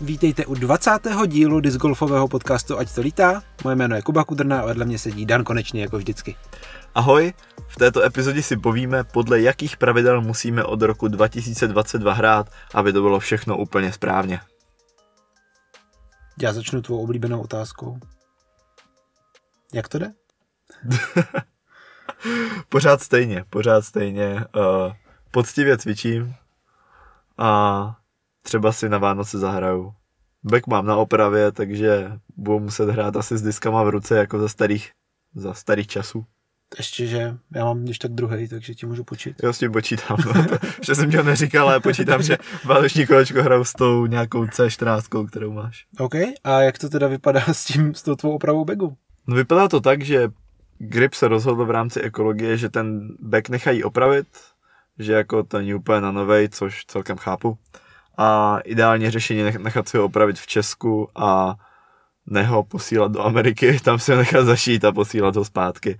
Vítejte u 20. dílu discgolfového podcastu Ať to lítá. Moje jméno je Kuba Kudrna a vedle mě sedí Dan Konečný jako vždycky. Ahoj, v této epizodě si povíme, podle jakých pravidel musíme od roku 2022 hrát, aby to bylo všechno úplně správně. Já začnu tvou oblíbenou otázkou. Jak to jde? pořád stejně, pořád stejně. Uh, poctivě cvičím a třeba si na Vánoce zahraju. Back mám na opravě, takže budu muset hrát asi s diskama v ruce jako za starých, za starých časů. Ještě, že já mám když tak druhý, takže ti můžu počít. Jo, s tím počítám. No. To, že jsem ti neříkal, ale počítám, že vánoční kolečko hraju s tou nějakou C14, kterou máš. OK, a jak to teda vypadá s tím, s tou tvou opravou bagu? No vypadá to tak, že Grip se rozhodl v rámci ekologie, že ten back nechají opravit, že jako to není úplně na novej, což celkem chápu. A ideální řešení je nechat si ho opravit v Česku a neho posílat do Ameriky, tam si ho nechat zašít a posílat ho zpátky.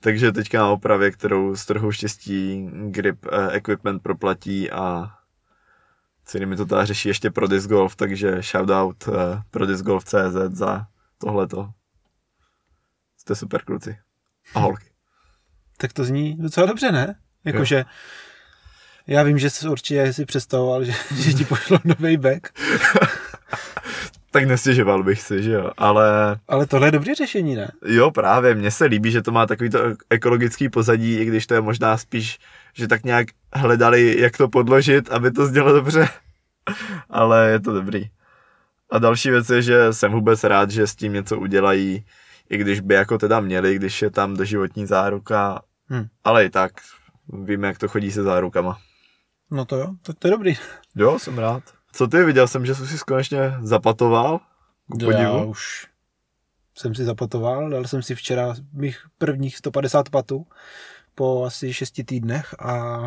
Takže teďka na opravě, kterou z trhu štěstí Grip eh, Equipment proplatí a celý mi to tady řeší ještě pro Disc Golf, takže shoutout eh, pro Disc Golf CZ za tohleto. Jste super kluci. A holky. Tak to zní docela dobře, ne? Jakože já vím, že jsi určitě si představoval, že, že ti pošlo nový back. tak nestěžoval bych si, že jo, ale... Ale tohle je dobré řešení, ne? Jo, právě, mně se líbí, že to má takový to ekologický pozadí, i když to je možná spíš, že tak nějak hledali, jak to podložit, aby to znělo dobře, ale je to dobrý. A další věc je, že jsem vůbec rád, že s tím něco udělají, i když by jako teda měli, když je tam doživotní záruka, hmm. ale i tak víme, jak to chodí se zárukama. No to jo, tak to je dobrý. Jo, jsem rád. Co ty, viděl jsem, že jsi si konečně zapatoval. Ku Já už jsem si zapatoval, dal jsem si včera mých prvních 150 patů po asi 6 týdnech a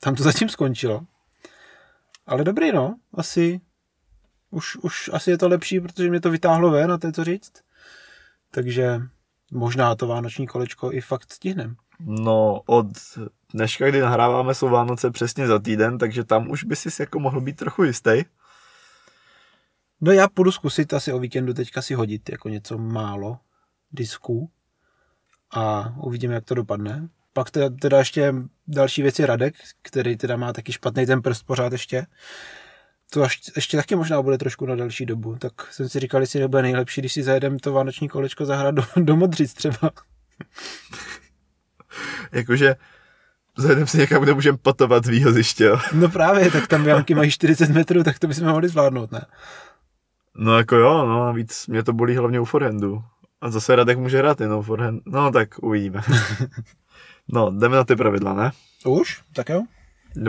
tam to zatím skončilo. Ale dobrý no, asi už, už asi je to lepší, protože mě to vytáhlo ven a to je co říct. Takže možná to vánoční kolečko i fakt stihnem. No, od dneška, kdy nahráváme, jsou Vánoce přesně za týden, takže tam už by si jako mohl být trochu jistý. No já půjdu zkusit asi o víkendu teďka si hodit jako něco málo disků a uvidíme, jak to dopadne. Pak teda, teda ještě další věc je Radek, který teda má taky špatný ten prst pořád ještě. To až, ještě taky možná bude trošku na další dobu. Tak jsem si říkal, jestli nebude nejlepší, když si zajedem to vánoční kolečko zahrát do, do Modřic třeba. Jakože vzhledem si někam, kde můžeme patovat z výhoziště. No právě, tak tam jamky mají 40 metrů, tak to bychom mohli zvládnout, ne? No jako jo, no a víc mě to bolí hlavně u forehandu. A zase Radek může hrát jenom forehand. No tak uvidíme. no, jdeme na ty pravidla, ne? Už? Tak jo.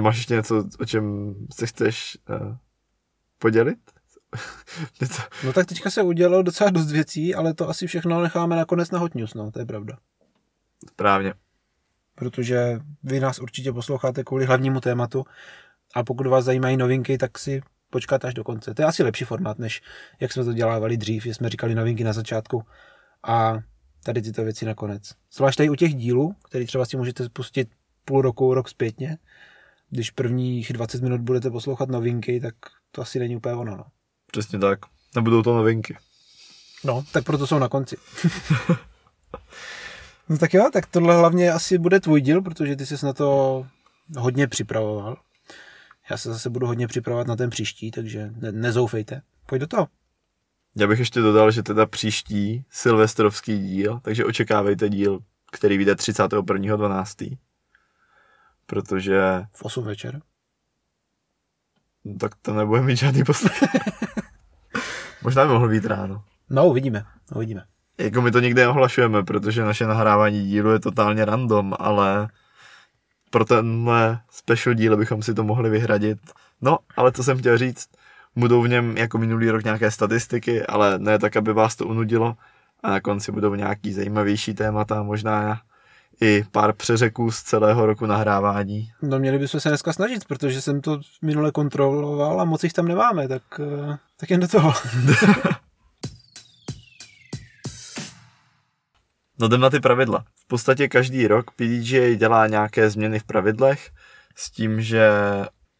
Máš ještě něco, o čem se chceš uh, podělit? něco? No tak teďka se udělalo docela dost věcí, ale to asi všechno necháme nakonec na Hot News, no, to je pravda. Správně protože vy nás určitě posloucháte kvůli hlavnímu tématu a pokud vás zajímají novinky, tak si počkat až do konce. To je asi lepší formát, než jak jsme to dělávali dřív, že jsme říkali novinky na začátku a tady tyto věci nakonec. Zvlášť tady u těch dílů, který třeba si můžete spustit půl roku, rok zpětně, když prvních 20 minut budete poslouchat novinky, tak to asi není úplně ono. No. Přesně tak. Nebudou to novinky. No, tak proto jsou na konci. No tak jo, tak tohle hlavně asi bude tvůj díl, protože ty jsi na to hodně připravoval. Já se zase budu hodně připravovat na ten příští, takže ne- nezoufejte. Pojď do toho. Já bych ještě dodal, že teda příští silvestrovský díl, takže očekávejte díl, který vyjde 31.12. Protože... V 8 večer. No, tak to nebude mít žádný poslech. Možná by mohl být ráno. No, uvidíme, uvidíme. Jako my to nikdy neohlašujeme, protože naše nahrávání dílu je totálně random, ale pro tenhle special díl bychom si to mohli vyhradit. No, ale co jsem chtěl říct, budou v něm jako minulý rok nějaké statistiky, ale ne tak, aby vás to unudilo. A na konci budou nějaký zajímavější témata, možná i pár přeřeků z celého roku nahrávání. No měli bychom se dneska snažit, protože jsem to minule kontroloval a moc jich tam nemáme, tak, eh, tak jen do toho. No jdem na ty pravidla. V podstatě každý rok PDGA dělá nějaké změny v pravidlech s tím, že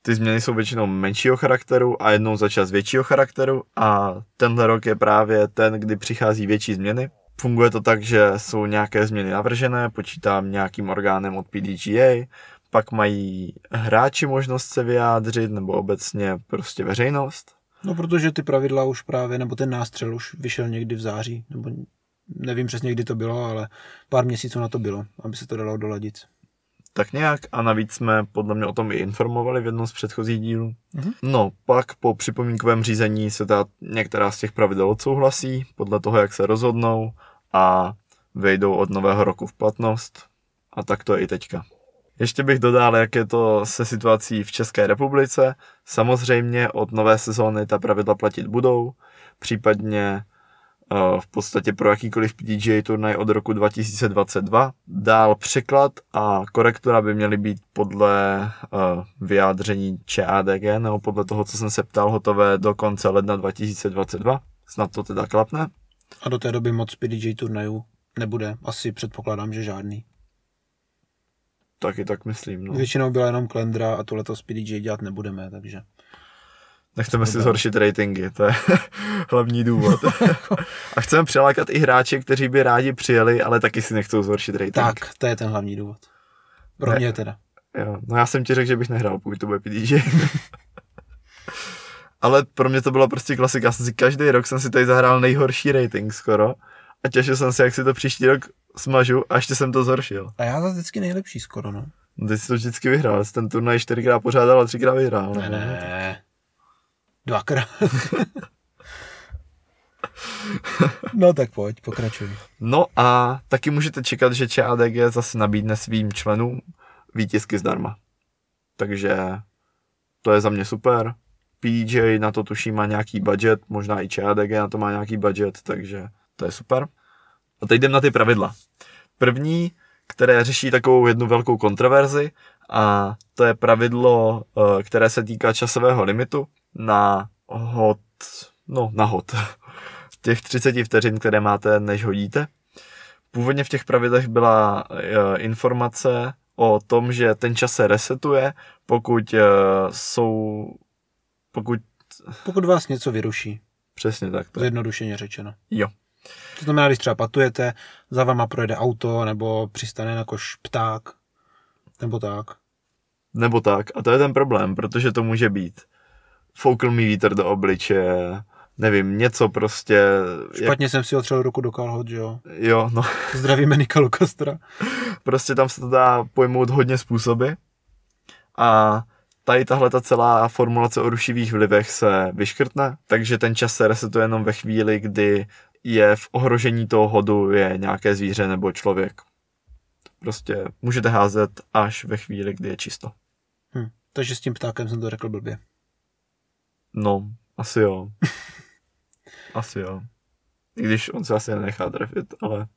ty změny jsou většinou menšího charakteru a jednou za čas většího charakteru a tenhle rok je právě ten, kdy přichází větší změny. Funguje to tak, že jsou nějaké změny navržené, počítám nějakým orgánem od PDGA, pak mají hráči možnost se vyjádřit, nebo obecně prostě veřejnost. No, protože ty pravidla už právě, nebo ten nástřel už vyšel někdy v září, nebo nevím přesně, kdy to bylo, ale pár měsíců na to bylo, aby se to dalo doladit. Tak nějak a navíc jsme podle mě o tom i informovali v jednom z předchozích dílů. Mhm. No, pak po připomínkovém řízení se ta některá z těch pravidel odsouhlasí, podle toho, jak se rozhodnou a vejdou od nového roku v platnost. A tak to je i teďka. Ještě bych dodal, jak je to se situací v České republice. Samozřejmě od nové sezóny ta pravidla platit budou, případně v podstatě pro jakýkoliv PDGA turnaj od roku 2022. Dál překlad a korektura by měly být podle uh, vyjádření ČADG, nebo podle toho, co jsem se ptal, hotové do konce ledna 2022. Snad to teda klapne. A do té doby moc PDJ turnajů nebude. Asi předpokládám, že žádný. Taky tak myslím. No. Většinou byla jenom Klendra a tu letos PDJ dělat nebudeme, takže... Nechceme si zhoršit ratingy, to je hlavní důvod. a chceme přilákat i hráče, kteří by rádi přijeli, ale taky si nechcou zhoršit rating. Tak, to je ten hlavní důvod. Pro Ne. mě teda. Jo, no já jsem ti řekl, že bych nehrál, pokud to bude PDJ. ale pro mě to byla prostě klasika. Já jsem si každý rok jsem si tady zahrál nejhorší rating skoro a těšil jsem se, jak si to příští rok smažu a ještě jsem to zhoršil. A já za vždycky nejlepší skoro, no. No, Ty jsi to vždycky vyhrál, jsi ten turnaj čtyřikrát pořádal a třikrát vyhrál. Ne, ne. Dvakrát. no tak pojď, pokračuj. No a taky můžete čekat, že ČADG zase nabídne svým členům výtisky zdarma. Takže to je za mě super. PJ na to tuším má nějaký budget, možná i ČADG na to má nějaký budget, takže to je super. A teď jdem na ty pravidla. První, které řeší takovou jednu velkou kontroverzi, a to je pravidlo, eh, které se týká časového limitu na hod, no na hod, těch 30 vteřin, které máte, než hodíte. Původně v těch pravidlech byla eh, informace o tom, že ten čas se resetuje, pokud eh, jsou, pokud, Pokud vás něco vyruší, přesně tak, to je, zjednodušeně řečeno. jo. To znamená, když třeba patujete, za vama projede auto, nebo přistane na koš pták, nebo tak. Nebo tak. A to je ten problém, protože to může být foukl mi vítr do obličeje, nevím, něco prostě... Špatně jsem si otřel ruku do kalhot, že jo. Jak, jo, no, Zdravíme Nika Lukastra. prostě tam se to dá pojmout hodně způsoby. A tady tahle ta celá formulace o rušivých vlivech se vyškrtne, takže ten čas se resetuje jenom ve chvíli, kdy je v ohrožení toho hodu je nějaké zvíře nebo člověk. Prostě můžete házet až ve chvíli, kdy je čisto. Hm. Takže s tím ptákem jsem to řekl blbě. No, asi jo. asi jo. I když on se asi nenechá trefit, ale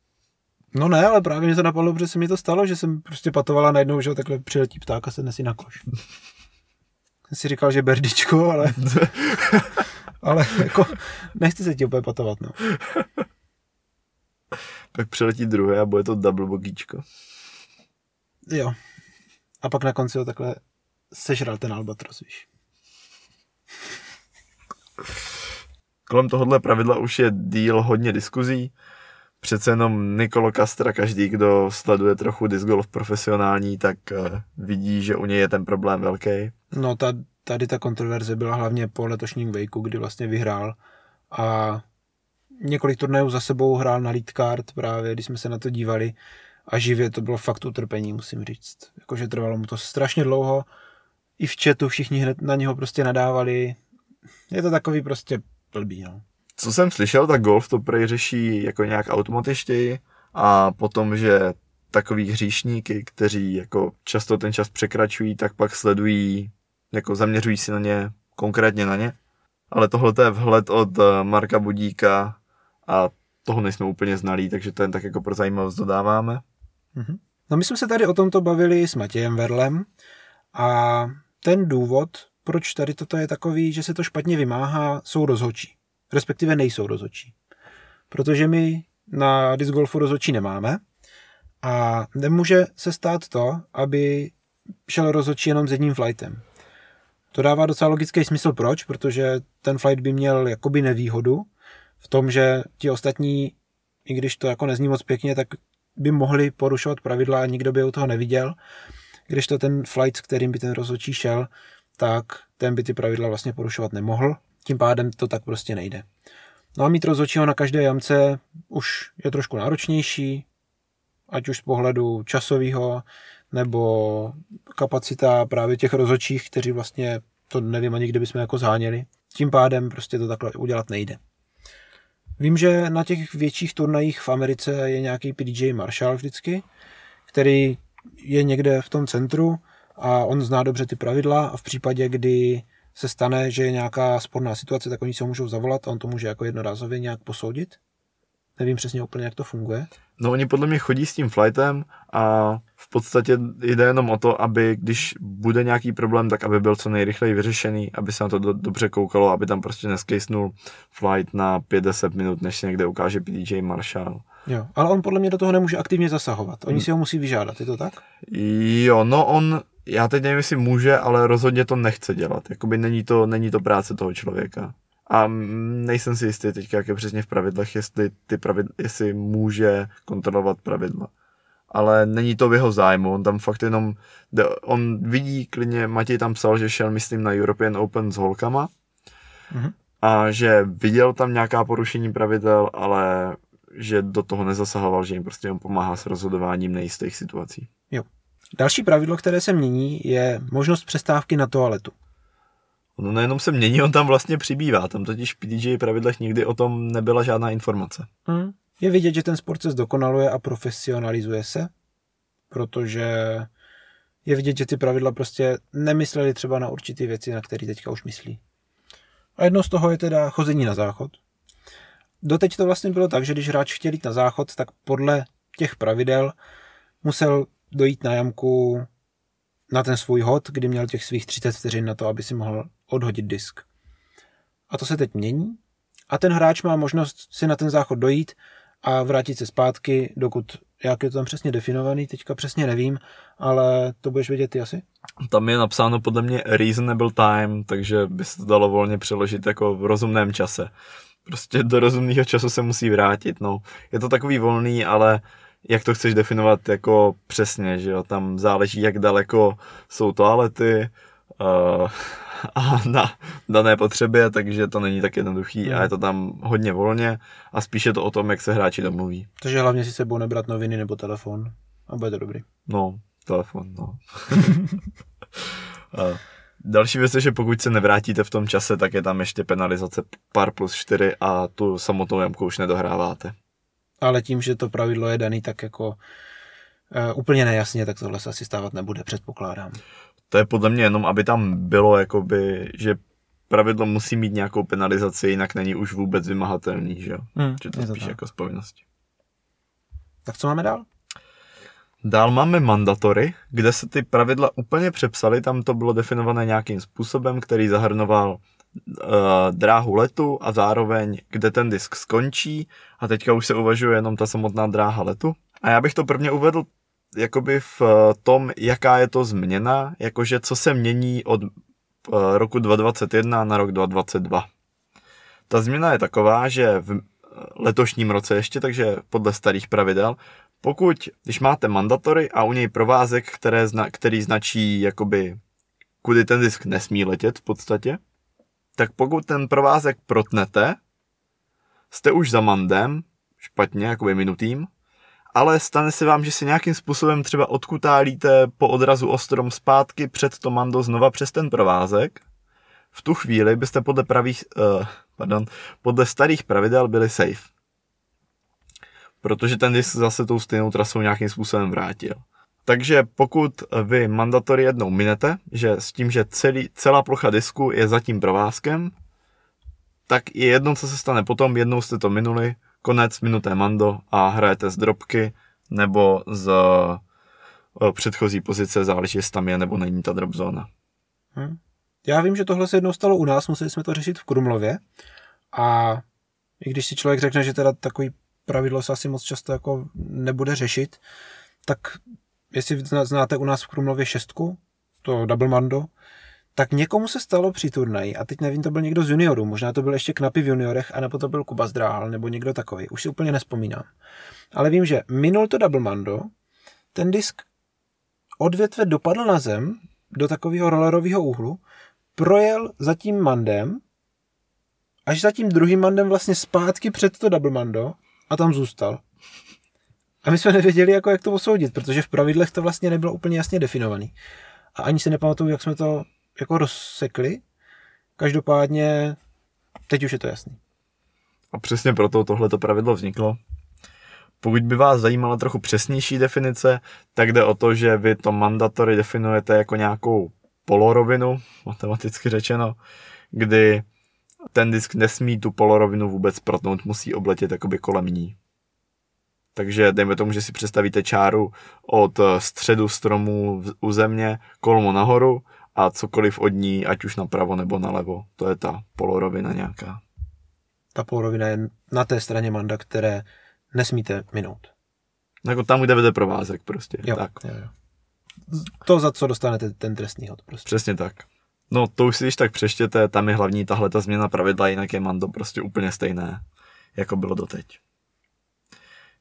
No ne, ale právě mě to napadlo, protože se mi to stalo, že jsem prostě patovala najednou, že takhle přiletí pták a sedne si na koš. Jsem si říkal, že berdičko, ale, ale jako nechci se ti úplně patovat, no. pak přiletí druhé a bude to double bogíčko. Jo. A pak na konci ho takhle sežral ten albatros, víš. Kolem tohohle pravidla už je díl hodně diskuzí. Přece jenom Nikolo Castra, každý, kdo sleduje trochu disc golf profesionální, tak eh, vidí, že u něj je ten problém velký. No ta, tady ta kontroverze byla hlavně po letošním vejku, kdy vlastně vyhrál a několik turnajů za sebou hrál na lead card právě, když jsme se na to dívali a živě to bylo fakt utrpení, musím říct. Jakože trvalo mu to strašně dlouho, i v chatu všichni hned na něho prostě nadávali. Je to takový prostě blbý, no. Co jsem slyšel, tak golf to prej řeší jako nějak automatičtěji a potom, že takový hříšníky, kteří jako často ten čas překračují, tak pak sledují, jako zaměřují si na ně, konkrétně na ně. Ale tohle je vhled od eh, Marka Budíka a toho nejsme úplně znalí, takže to jen tak jako pro zajímavost dodáváme. Mhm. No my jsme se tady o tomto bavili s Matějem Verlem a ten důvod, proč tady toto je takový, že se to špatně vymáhá, jsou rozhočí. Respektive nejsou rozhočí. Protože my na disc golfu rozhočí nemáme a nemůže se stát to, aby šel rozhodčí jenom s jedním flightem. To dává docela logický smysl, proč, protože ten flight by měl jakoby nevýhodu v tom, že ti ostatní, i když to jako nezní moc pěkně, tak by mohli porušovat pravidla a nikdo by u toho neviděl. Když to ten flight, s kterým by ten rozhodčí šel, tak ten by ty pravidla vlastně porušovat nemohl. Tím pádem to tak prostě nejde. No a mít rozhodčího na každé jamce už je trošku náročnější, ať už z pohledu časového, nebo kapacita právě těch rozhodčích, kteří vlastně to nevím ani, kde bychom jako zháněli. Tím pádem prostě to takhle udělat nejde. Vím, že na těch větších turnajích v Americe je nějaký PDJ Marshall vždycky, který je někde v tom centru a on zná dobře ty pravidla a v případě, kdy se stane, že je nějaká sporná situace, tak oni se můžou zavolat a on to může jako jednorázově nějak posoudit. Nevím přesně úplně, jak to funguje. No oni podle mě chodí s tím flightem a v podstatě jde jenom o to, aby když bude nějaký problém, tak aby byl co nejrychleji vyřešený, aby se na to do, dobře koukalo, aby tam prostě neskejsnul flight na 50 minut, než se někde ukáže PDJ Marshall. Jo, ale on podle mě do toho nemůže aktivně zasahovat. Oni hmm. si ho musí vyžádat, je to tak? Jo, no on, já teď nevím, jestli může, ale rozhodně to nechce dělat. Jakoby není to, není to práce toho člověka. A nejsem si jistý teď, jak je přesně v pravidlech, jestli, ty pravidla, jestli může kontrolovat pravidla. Ale není to v jeho zájmu, on tam fakt jenom, on vidí klidně, Matěj tam psal, že šel, myslím, na European Open s holkama mm-hmm. a že viděl tam nějaká porušení pravidel, ale že do toho nezasahoval, že jim prostě on pomáhá s rozhodováním nejistých situací. Jo. Další pravidlo, které se mění, je možnost přestávky na toaletu. Ono nejenom se mění, on tam vlastně přibývá. Tam totiž v PDJ pravidlech nikdy o tom nebyla žádná informace. Hmm. Je vidět, že ten sport se zdokonaluje a profesionalizuje se, protože je vidět, že ty pravidla prostě nemysleli třeba na určité věci, na které teďka už myslí. A jedno z toho je teda chození na záchod. Doteď to vlastně bylo tak, že když hráč chtěl jít na záchod, tak podle těch pravidel musel dojít na jamku na ten svůj hod, kdy měl těch svých 30 vteřin na to, aby si mohl odhodit disk. A to se teď mění a ten hráč má možnost si na ten záchod dojít a vrátit se zpátky, dokud, jak je to tam přesně definovaný, teďka přesně nevím, ale to budeš vědět ty asi? Tam je napsáno podle mě reasonable time, takže by se to dalo volně přeložit jako v rozumném čase. Prostě do rozumného času se musí vrátit, no. Je to takový volný, ale jak to chceš definovat jako přesně, že jo, tam záleží, jak daleko jsou toalety uh, a na dané potřebě, takže to není tak jednoduchý hmm. a je to tam hodně volně a spíše to o tom, jak se hráči domluví. Takže hlavně si sebou nebrat noviny nebo telefon a bude to dobrý. No, telefon, no. uh, Další věc je, že pokud se nevrátíte v tom čase, tak je tam ještě penalizace par plus 4 a tu samotnou jamku už nedohráváte ale tím, že to pravidlo je daný tak jako uh, úplně nejasně, tak tohle se asi stávat nebude, předpokládám. To je podle mě jenom, aby tam bylo, jakoby, že pravidlo musí mít nějakou penalizaci, jinak není už vůbec vymahatelný, že jo? Hmm, že to je spíš jako z povinnosti. Tak co máme dál? Dál máme mandatory, kde se ty pravidla úplně přepsaly, tam to bylo definované nějakým způsobem, který zahrnoval dráhu letu a zároveň, kde ten disk skončí a teďka už se uvažuje jenom ta samotná dráha letu. A já bych to prvně uvedl jakoby v uh, tom, jaká je to změna, jakože co se mění od uh, roku 2021 na rok 2022. Ta změna je taková, že v letošním roce ještě, takže podle starých pravidel, pokud, když máte mandatory a u něj provázek, které zna, který značí jakoby, kudy ten disk nesmí letět v podstatě, tak pokud ten provázek protnete, jste už za mandem, špatně, jakoby minutým, ale stane se vám, že si nějakým způsobem třeba odkutálíte po odrazu ostrom zpátky před to mando znova přes ten provázek, v tu chvíli byste podle, pravých, uh, pardon, podle starých pravidel byli safe. Protože ten disk zase tou stejnou trasou nějakým způsobem vrátil. Takže pokud vy mandatory jednou minete, že s tím, že celý, celá plocha disku je za tím provázkem, tak je jedno, co se stane potom, jednou jste to minuli, konec, minuté mando a hrajete z drobky nebo z uh, předchozí pozice, záleží, jestli tam je nebo není ta drop zóna. Hmm. Já vím, že tohle se jednou stalo u nás, museli jsme to řešit v Krumlově a i když si člověk řekne, že teda takový pravidlo se asi moc často jako nebude řešit, tak jestli znáte u nás v Krumlově šestku, to Double Mando, tak někomu se stalo při turnaji, a teď nevím, to byl někdo z juniorů, možná to byl ještě Knapy v juniorech, anebo to byl Kuba Zdráhal, nebo někdo takový, už si úplně nespomínám. Ale vím, že minul to double mando, ten disk od větve dopadl na zem, do takového rollerového úhlu, projel za tím mandem, až za tím druhým mandem vlastně zpátky před to double mando a tam zůstal. A my jsme nevěděli, jako jak to posoudit, protože v pravidlech to vlastně nebylo úplně jasně definovaný. A ani si nepamatuju, jak jsme to jako rozsekli. Každopádně teď už je to jasný. A přesně proto tohleto pravidlo vzniklo. Pokud by vás zajímala trochu přesnější definice, tak jde o to, že vy to mandatory definujete jako nějakou polorovinu, matematicky řečeno, kdy ten disk nesmí tu polorovinu vůbec protnout, musí obletět jakoby kolem ní. Takže dejme tomu, že si představíte čáru od středu stromu u země, kolmo nahoru a cokoliv od ní, ať už napravo nebo nalevo. To je ta polorovina nějaká. Ta polorovina je na té straně manda, které nesmíte minout. Jako tam, kde vede provázek prostě. Jo, tak. jo, jo. To, za co dostanete ten trestný hod. Prostě. Přesně tak. No to už si když tak přeštěte, tam je hlavní tahle ta změna pravidla, jinak je Mando prostě úplně stejné, jako bylo doteď.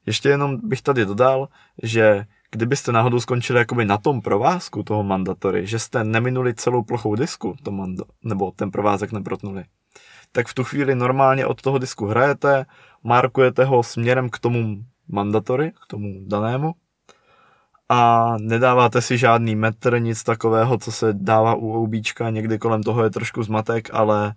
Ještě jenom bych tady dodal, že kdybyste náhodou skončili jakoby na tom provázku toho mandatory, že jste neminuli celou plochou disku, to mando, nebo ten provázek neprotnuli, tak v tu chvíli normálně od toho disku hrajete, markujete ho směrem k tomu mandatory, k tomu danému a nedáváte si žádný metr, nic takového, co se dává u OBčka, někdy kolem toho je trošku zmatek, ale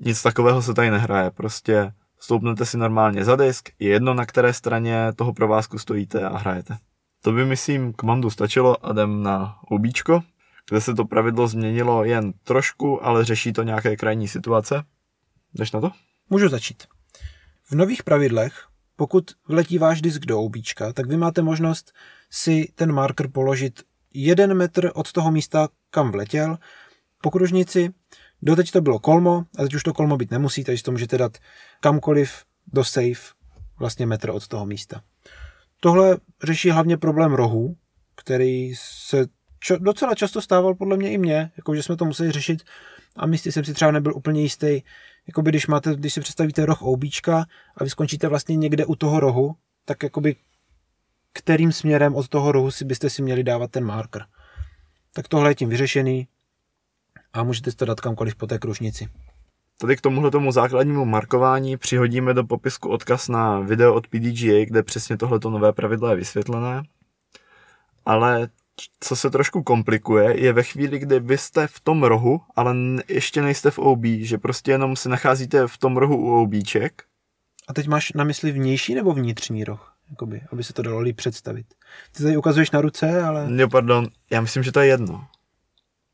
nic takového se tady nehraje, prostě stoupnete si normálně za disk, je jedno na které straně toho provázku stojíte a hrajete. To by myslím k mandu stačilo a jdem na OBčko, kde se to pravidlo změnilo jen trošku, ale řeší to nějaké krajní situace. Jdeš na to? Můžu začít. V nových pravidlech, pokud vletí váš disk do OBčka, tak vy máte možnost si ten marker položit jeden metr od toho místa, kam vletěl, po kružnici. Doteď to bylo kolmo a teď už to kolmo být nemusí, takže to můžete dát kamkoliv do safe vlastně metr od toho místa. Tohle řeší hlavně problém rohů, který se čo, docela často stával podle mě i mě, jako že jsme to museli řešit a místy jsem si třeba nebyl úplně jistý, jakoby když máte, když si představíte roh oubíčka a vy skončíte vlastně někde u toho rohu, tak jakoby kterým směrem od toho rohu si byste si měli dávat ten marker. Tak tohle je tím vyřešený a můžete to dát kamkoliv po té kružnici. Tady k tomuhle tomu základnímu markování přihodíme do popisku odkaz na video od PDGA, kde přesně tohleto nové pravidlo je vysvětlené. Ale co se trošku komplikuje, je ve chvíli, kdy vy jste v tom rohu, ale ještě nejste v OB, že prostě jenom se nacházíte v tom rohu u OBček. A teď máš na mysli vnější nebo vnitřní roh? Jakoby, aby se to dalo líp představit. Ty tady ukazuješ na ruce, ale... Jo, pardon, já myslím, že to je jedno.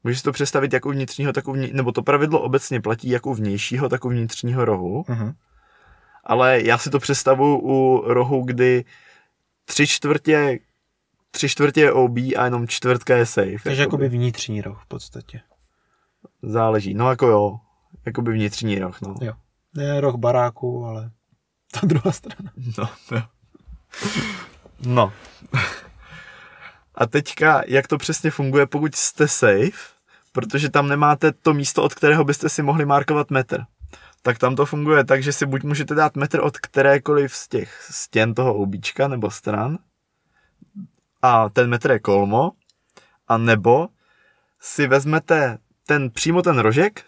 Můžeš si to představit jak u vnitřního, tak u vnitřního, nebo to pravidlo obecně platí jak u vnějšího, tak u vnitřního rohu. Uh-huh. Ale já si to představuju u rohu, kdy tři čtvrtě, tři čtvrtě je OB a jenom čtvrtka je safe. Takže jakoby vnitřní roh v podstatě. Záleží, no jako jo. Jakoby vnitřní roh, no. Jo. Ne roh baráku, ale ta druhá strana. No, jo. No. A teďka, jak to přesně funguje, pokud jste safe, protože tam nemáte to místo, od kterého byste si mohli markovat metr. Tak tam to funguje tak, že si buď můžete dát metr od kterékoliv z těch stěn toho oubíčka nebo stran a ten metr je kolmo, a nebo si vezmete ten, přímo ten rožek,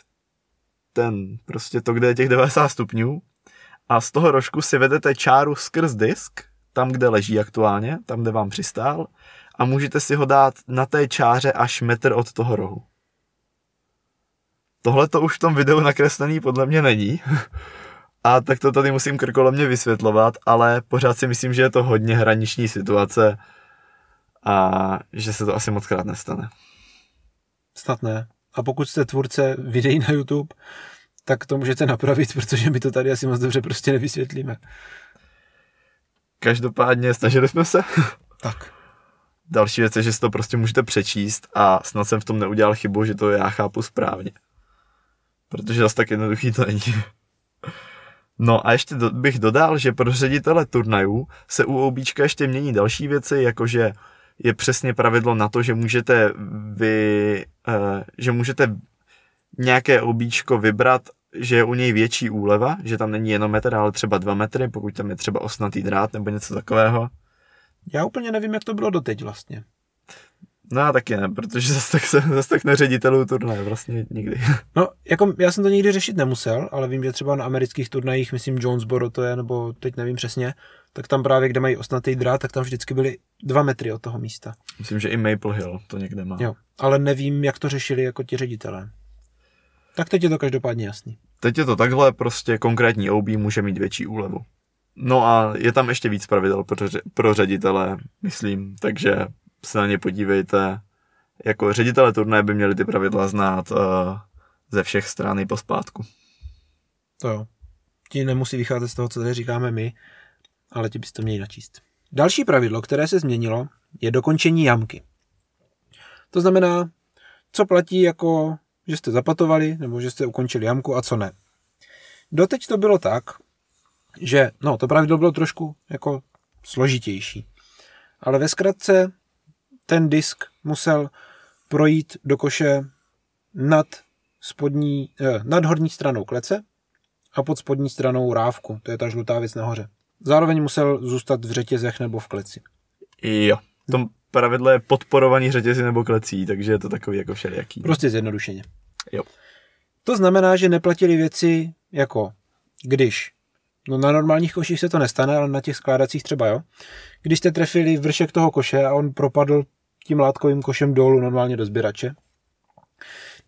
ten prostě to, kde je těch 90 stupňů, a z toho rožku si vedete čáru skrz disk, tam, kde leží aktuálně, tam, kde vám přistál, a můžete si ho dát na té čáře až metr od toho rohu. Tohle to už v tom videu nakreslený podle mě není. A tak to tady musím krkolomně vysvětlovat, ale pořád si myslím, že je to hodně hraniční situace a že se to asi moc krát nestane. Snad ne. A pokud jste tvůrce videí na YouTube, tak to můžete napravit, protože my to tady asi moc dobře prostě nevysvětlíme. Každopádně snažili jsme se. Tak. Další věc je, že si to prostě můžete přečíst a snad jsem v tom neudělal chybu, že to já chápu správně. Protože zase tak jednoduchý to není. No a ještě do, bych dodal, že pro ředitele turnajů se u OBčka ještě mění další věci, jakože je přesně pravidlo na to, že můžete vy, uh, že můžete nějaké obíčko vybrat, že je u něj větší úleva, že tam není jenom metr, ale třeba dva metry, pokud tam je třeba osnatý drát nebo něco takového. Já úplně nevím, jak to bylo doteď vlastně. No já taky ne, protože zase tak, se, zase tak neředitelů turnaje vlastně nikdy. No, jako já jsem to nikdy řešit nemusel, ale vím, že třeba na amerických turnajích, myslím Jonesboro to je, nebo teď nevím přesně, tak tam právě, kde mají osnatý drát, tak tam vždycky byly dva metry od toho místa. Myslím, že i Maple Hill to někde má. Jo, ale nevím, jak to řešili jako ti ředitelé. Tak teď je to každopádně jasný. Teď je to takhle, prostě konkrétní OB může mít větší úlevu. No a je tam ještě víc pravidel pro, pro ředitele, myslím, takže se na ně podívejte. Jako ředitele turnaje by měli ty pravidla znát uh, ze všech stran i pospátku. To jo. Ti nemusí vycházet z toho, co tady říkáme my, ale ti byste to měli načíst. Další pravidlo, které se změnilo, je dokončení jamky. To znamená, co platí jako, že jste zapatovali, nebo že jste ukončili jamku a co ne. Doteď to bylo tak, že, no, to pravidlo bylo trošku jako složitější. Ale ve zkratce ten disk musel projít do koše nad, spodní, eh, nad horní stranou klece a pod spodní stranou rávku, to je ta žlutá věc nahoře. Zároveň musel zůstat v řetězech nebo v kleci. Jo. V tom pravidle je podporovaný řetězy nebo klecí, takže je to takový jako všelijaký. Prostě zjednodušeně. Jo. To znamená, že neplatili věci jako když. No na normálních koších se to nestane, ale na těch skládacích třeba jo. Když jste trefili vršek toho koše a on propadl tím látkovým košem dolů normálně do sběrače.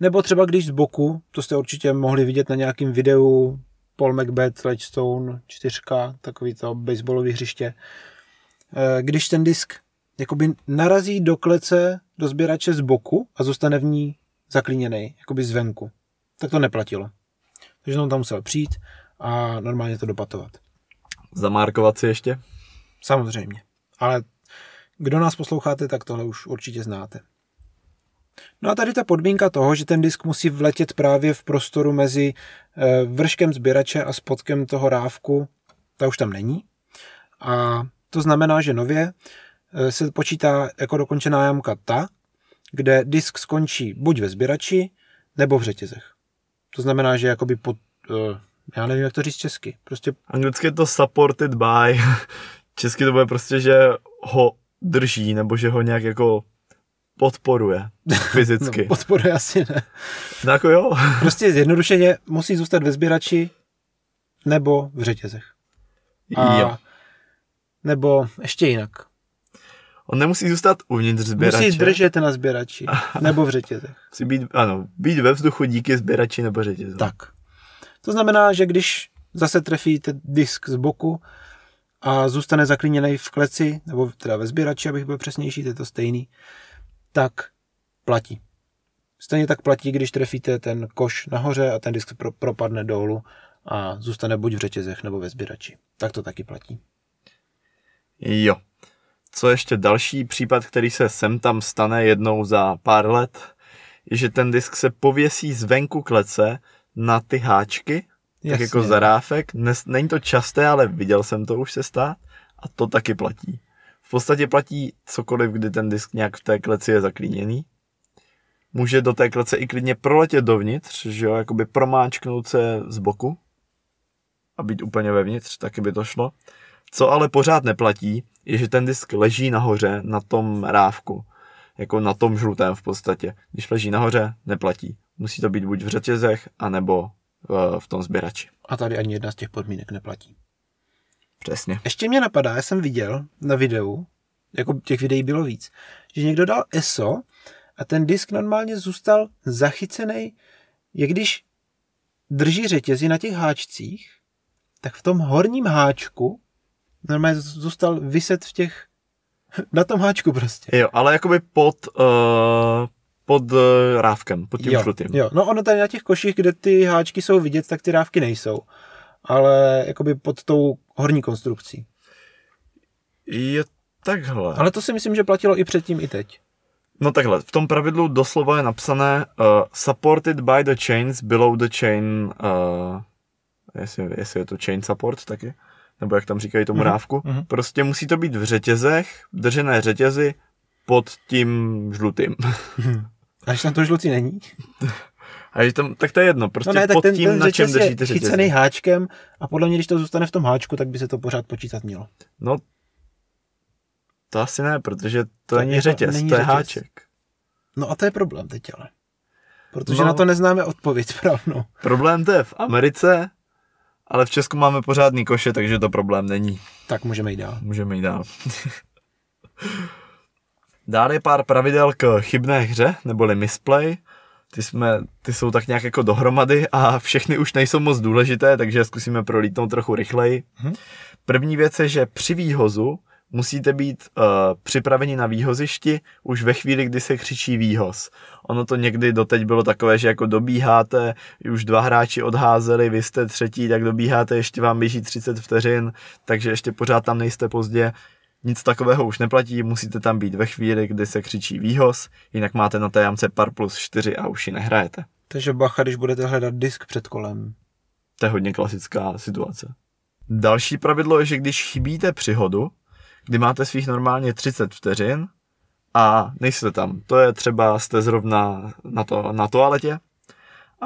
Nebo třeba když z boku, to jste určitě mohli vidět na nějakém videu Paul Macbeth, Ledgestone 4, takový to baseballový hřiště. Eh, Když ten disk jakoby narazí do klece, do sběrače z boku a zůstane v ní zaklíněný, jakoby zvenku, tak to neplatilo. Takže on tam musel přijít a normálně to dopatovat. Zamárkovat si ještě? Samozřejmě. Ale kdo nás posloucháte, tak tohle už určitě znáte. No a tady ta podmínka toho, že ten disk musí vletět právě v prostoru mezi eh, vrškem sběrače a spodkem toho rávku, ta už tam není. A to znamená, že nově eh, se počítá jako dokončená jamka ta, kde disk skončí buď ve sběrači, nebo v řetězech. To znamená, že jakoby pod, eh, já nevím, jak to říct česky, prostě Anglicky je to supported by. Česky to bude prostě, že ho drží, nebo že ho nějak jako podporuje fyzicky. no, podporuje asi ne. No jako jo. Prostě zjednodušeně musí zůstat ve sběrači nebo v řetězech. A, jo. Nebo ještě jinak. On nemusí zůstat uvnitř sběrače. Musí držet na sběrači nebo v řetězech. Musí být, ano, být ve vzduchu díky sběrači nebo řetězu. Tak. To znamená, že když zase trefíte disk z boku a zůstane zaklíněný v kleci, nebo teda ve sběrači, abych byl přesnější, to je to stejný, tak platí. Stejně tak platí, když trefíte ten koš nahoře a ten disk pro, propadne dolů a zůstane buď v řetězech nebo ve sběrači. Tak to taky platí. Jo. Co ještě další případ, který se sem tam stane jednou za pár let, je, že ten disk se pověsí zvenku klece na ty háčky, tak Jasně. jako zaráfek. Nes, není to časté, ale viděl jsem to už se stát a to taky platí. V podstatě platí cokoliv, kdy ten disk nějak v té kleci je zaklíněný. Může do té klece i klidně proletět dovnitř, že jo, jakoby promáčknout se z boku a být úplně vevnitř, taky by to šlo. Co ale pořád neplatí, je, že ten disk leží nahoře na tom rávku. Jako na tom žlutém v podstatě. Když leží nahoře, neplatí. Musí to být buď v řetězech, anebo v, v tom sběrači. A tady ani jedna z těch podmínek neplatí. Přesně. Ještě mě napadá, já jsem viděl na videu, jako těch videí bylo víc, že někdo dal ESO a ten disk normálně zůstal zachycený, jak když drží řetězy na těch háčcích, tak v tom horním háčku normálně zůstal vyset v těch, na tom háčku prostě. Jo, ale jakoby pod, uh, pod uh, rávkem, pod tím jo, žlutým. jo, no ono tady na těch koších, kde ty háčky jsou vidět, tak ty rávky nejsou. Ale jakoby pod tou horní konstrukcí. Je takhle. Ale to si myslím, že platilo i předtím, i teď. No takhle, v tom pravidlu doslova je napsané uh, supported by the chains below the chain, uh, jestli, jestli je to chain support taky, nebo jak tam říkají tomu Mhm, rávku. mhm. Prostě musí to být v řetězech, držené řetězy pod tím žlutým. A když tam to žlutý není? A že tam, tak to je jedno, prostě No ne, tak pod ten, tím, ten na čem řetěz je držíte chycený háčkem a podle mě, když to zůstane v tom háčku, tak by se to pořád počítat mělo. No, to asi ne, protože to, To není je to- řetěz, není to je řetěz. háček. No a to je problém teď ale. Protože No. na to neznáme odpověď správnou. Problém to je v Americe, ale v Česku máme pořádný koše, takže to problém není. Tak můžeme jít dál. Můžeme jít dál. Dále pár pravidel k chybné hře, neboli misplay. Ty, jsme, ty jsou tak nějak jako dohromady a všechny už nejsou moc důležité, takže zkusíme prolítnout trochu rychleji. Mhm. První věc je, že při výhozu musíte být uh, připraveni na výhozišti už ve chvíli, kdy se křičí výhoz. Ono to někdy doteď bylo takové, že jako dobíháte, už dva hráči odházeli, vy jste třetí, tak dobíháte, ještě vám běží 30 vteřin, takže ještě pořád tam nejste pozdě. Nic takového už neplatí, musíte tam být ve chvíli, kdy se křičí výhoz, jinak máte na té jamce par plus 4 a už ji nehrajete. Takže bacha, když budete hledat disk před kolem. To je hodně klasická situace. Další pravidlo je, že když chybíte přihodu, kdy máte svých normálně 30 vteřin a nejste tam, to je třeba jste zrovna na, to, na toaletě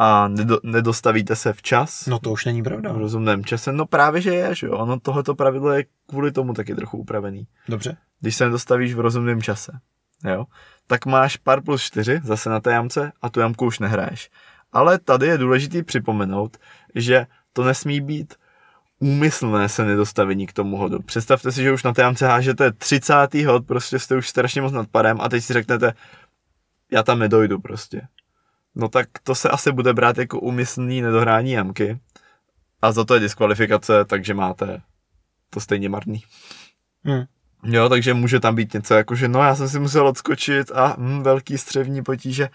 a nedo, nedostavíte se včas, No to už není pravda. v rozumném čase, no právě, že je, že jo, ono tohleto pravidlo je kvůli tomu taky trochu upravený. Dobře. Když se nedostavíš v rozumném čase, jo, tak máš par plus 4 zase na té jamce a tu jamku už nehraješ. Ale tady je důležitý připomenout, že to nesmí být úmyslné se nedostavení k tomu hodu. Představte si, že už na té jamce hážete 30. hod, prostě jste už strašně moc nad parem a teď si řeknete, já tam nedojdu prostě. No tak to se asi bude brát jako úmyslný nedohrání jamky a za to je diskvalifikace, takže máte to stejně marný. Hm. Jo, takže může tam být něco jako, že no já jsem si musel odskočit a hm, velký střevní potíže.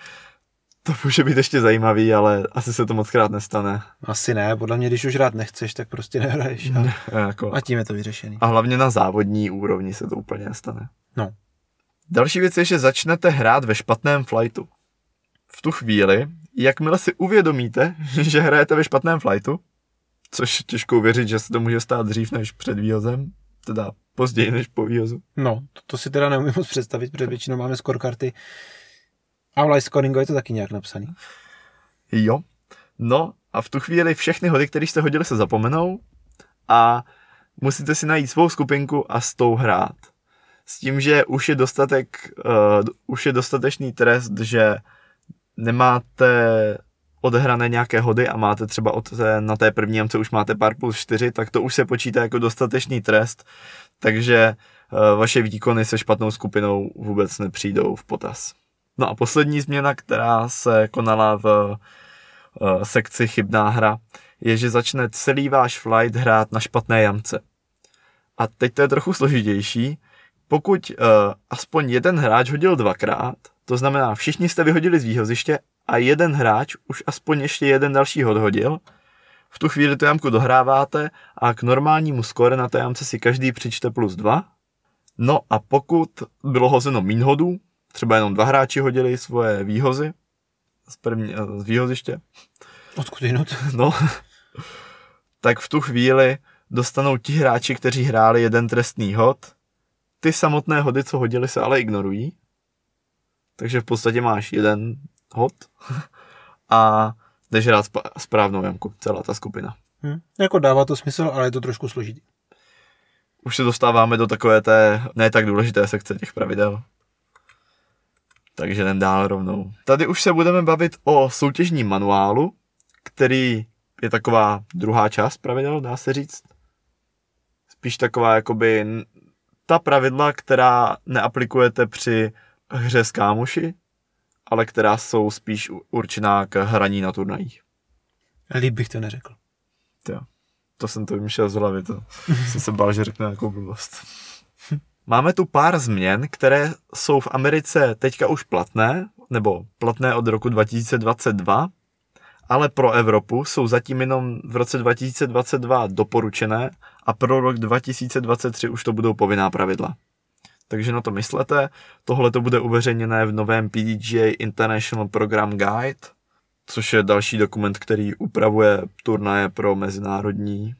To může být ještě zajímavý, ale asi se to moc krát nestane. Asi ne, podle mě, když už rád nechceš, tak prostě nehraješ. A, jako, a tím je to vyřešený. a hlavně na závodní úrovni se to úplně nestane. No. Další věc je, že začnete hrát ve špatném flightu. V tu chvíli, jakmile si uvědomíte, že hrajete ve špatném flightu, což je těžko uvěřit, že se to může stát dřív než před výhozem, teda později než po výhozu. No, to, to si teda neumím moc představit, protože většinou máme scorekarty. A v live scoringu je to taky nějak napsaný. Jo. No a v tu chvíli všechny hody, které jste hodili, se zapomenou a musíte si najít svou skupinku a s tou hrát. S tím, že už je dostatek, uh, už je dostatečný trest, že nemáte odehrané nějaké hody a máte třeba od té, na té první jamce už máte par plus 4, tak to už se počítá jako dostatečný trest, takže uh, vaše výkony se špatnou skupinou vůbec nepřijdou v potaz. No a poslední změna, která se konala v uh, sekci chybná hra, je, že začne celý váš flight hrát na špatné jamce. A teď to je trochu složitější. Pokud uh, aspoň jeden hráč hodil dvakrát, to znamená všichni jste vyhodili z výhoziště a jeden hráč už aspoň ještě jeden další hod hodil, v tu chvíli tu jamku dohráváte a k normálnímu skore na té jamce si každý přičte plus dva. No a pokud bylo hozeno mín hodů, třeba jenom dva hráči hodili svoje výhozy z, první, eh, z výhoziště, Odkud jinut? no, tak v tu chvíli dostanou ti hráči, kteří hráli jeden trestný hod. Ty samotné hody, co hodili, se ale ignorují. Takže v podstatě máš jeden hod a jdeš hrát sp- správnou jamku, celá ta skupina. Hm. Jako dává to smysl, ale je to trošku složitý. Už se dostáváme do takové té ne tak důležité sekce těch pravidel. Takže jdem dál rovnou. Tady už se budeme bavit o soutěžním manuálu, který je taková druhá část pravidel, dá se říct. Spíš taková jakoby ta pravidla, která neaplikujete při hře s kámoši, ale která jsou spíš určená k hraní na turnajích. Líp bych to neřekl. Jo. To jsem to vymýšlel z hlavy, to jsem se bál, že řekne nějakou blbost. Máme tu pár změn, které jsou v Americe teďka už platné, nebo platné od roku 2022, ale pro Evropu jsou zatím jenom v roce 2022 doporučené a pro rok 2023 už to budou povinná pravidla. Takže na to myslete, tohle to bude uveřejněné v novém PDGA International Program Guide, což je další dokument, který upravuje turnaje pro mezinárodní,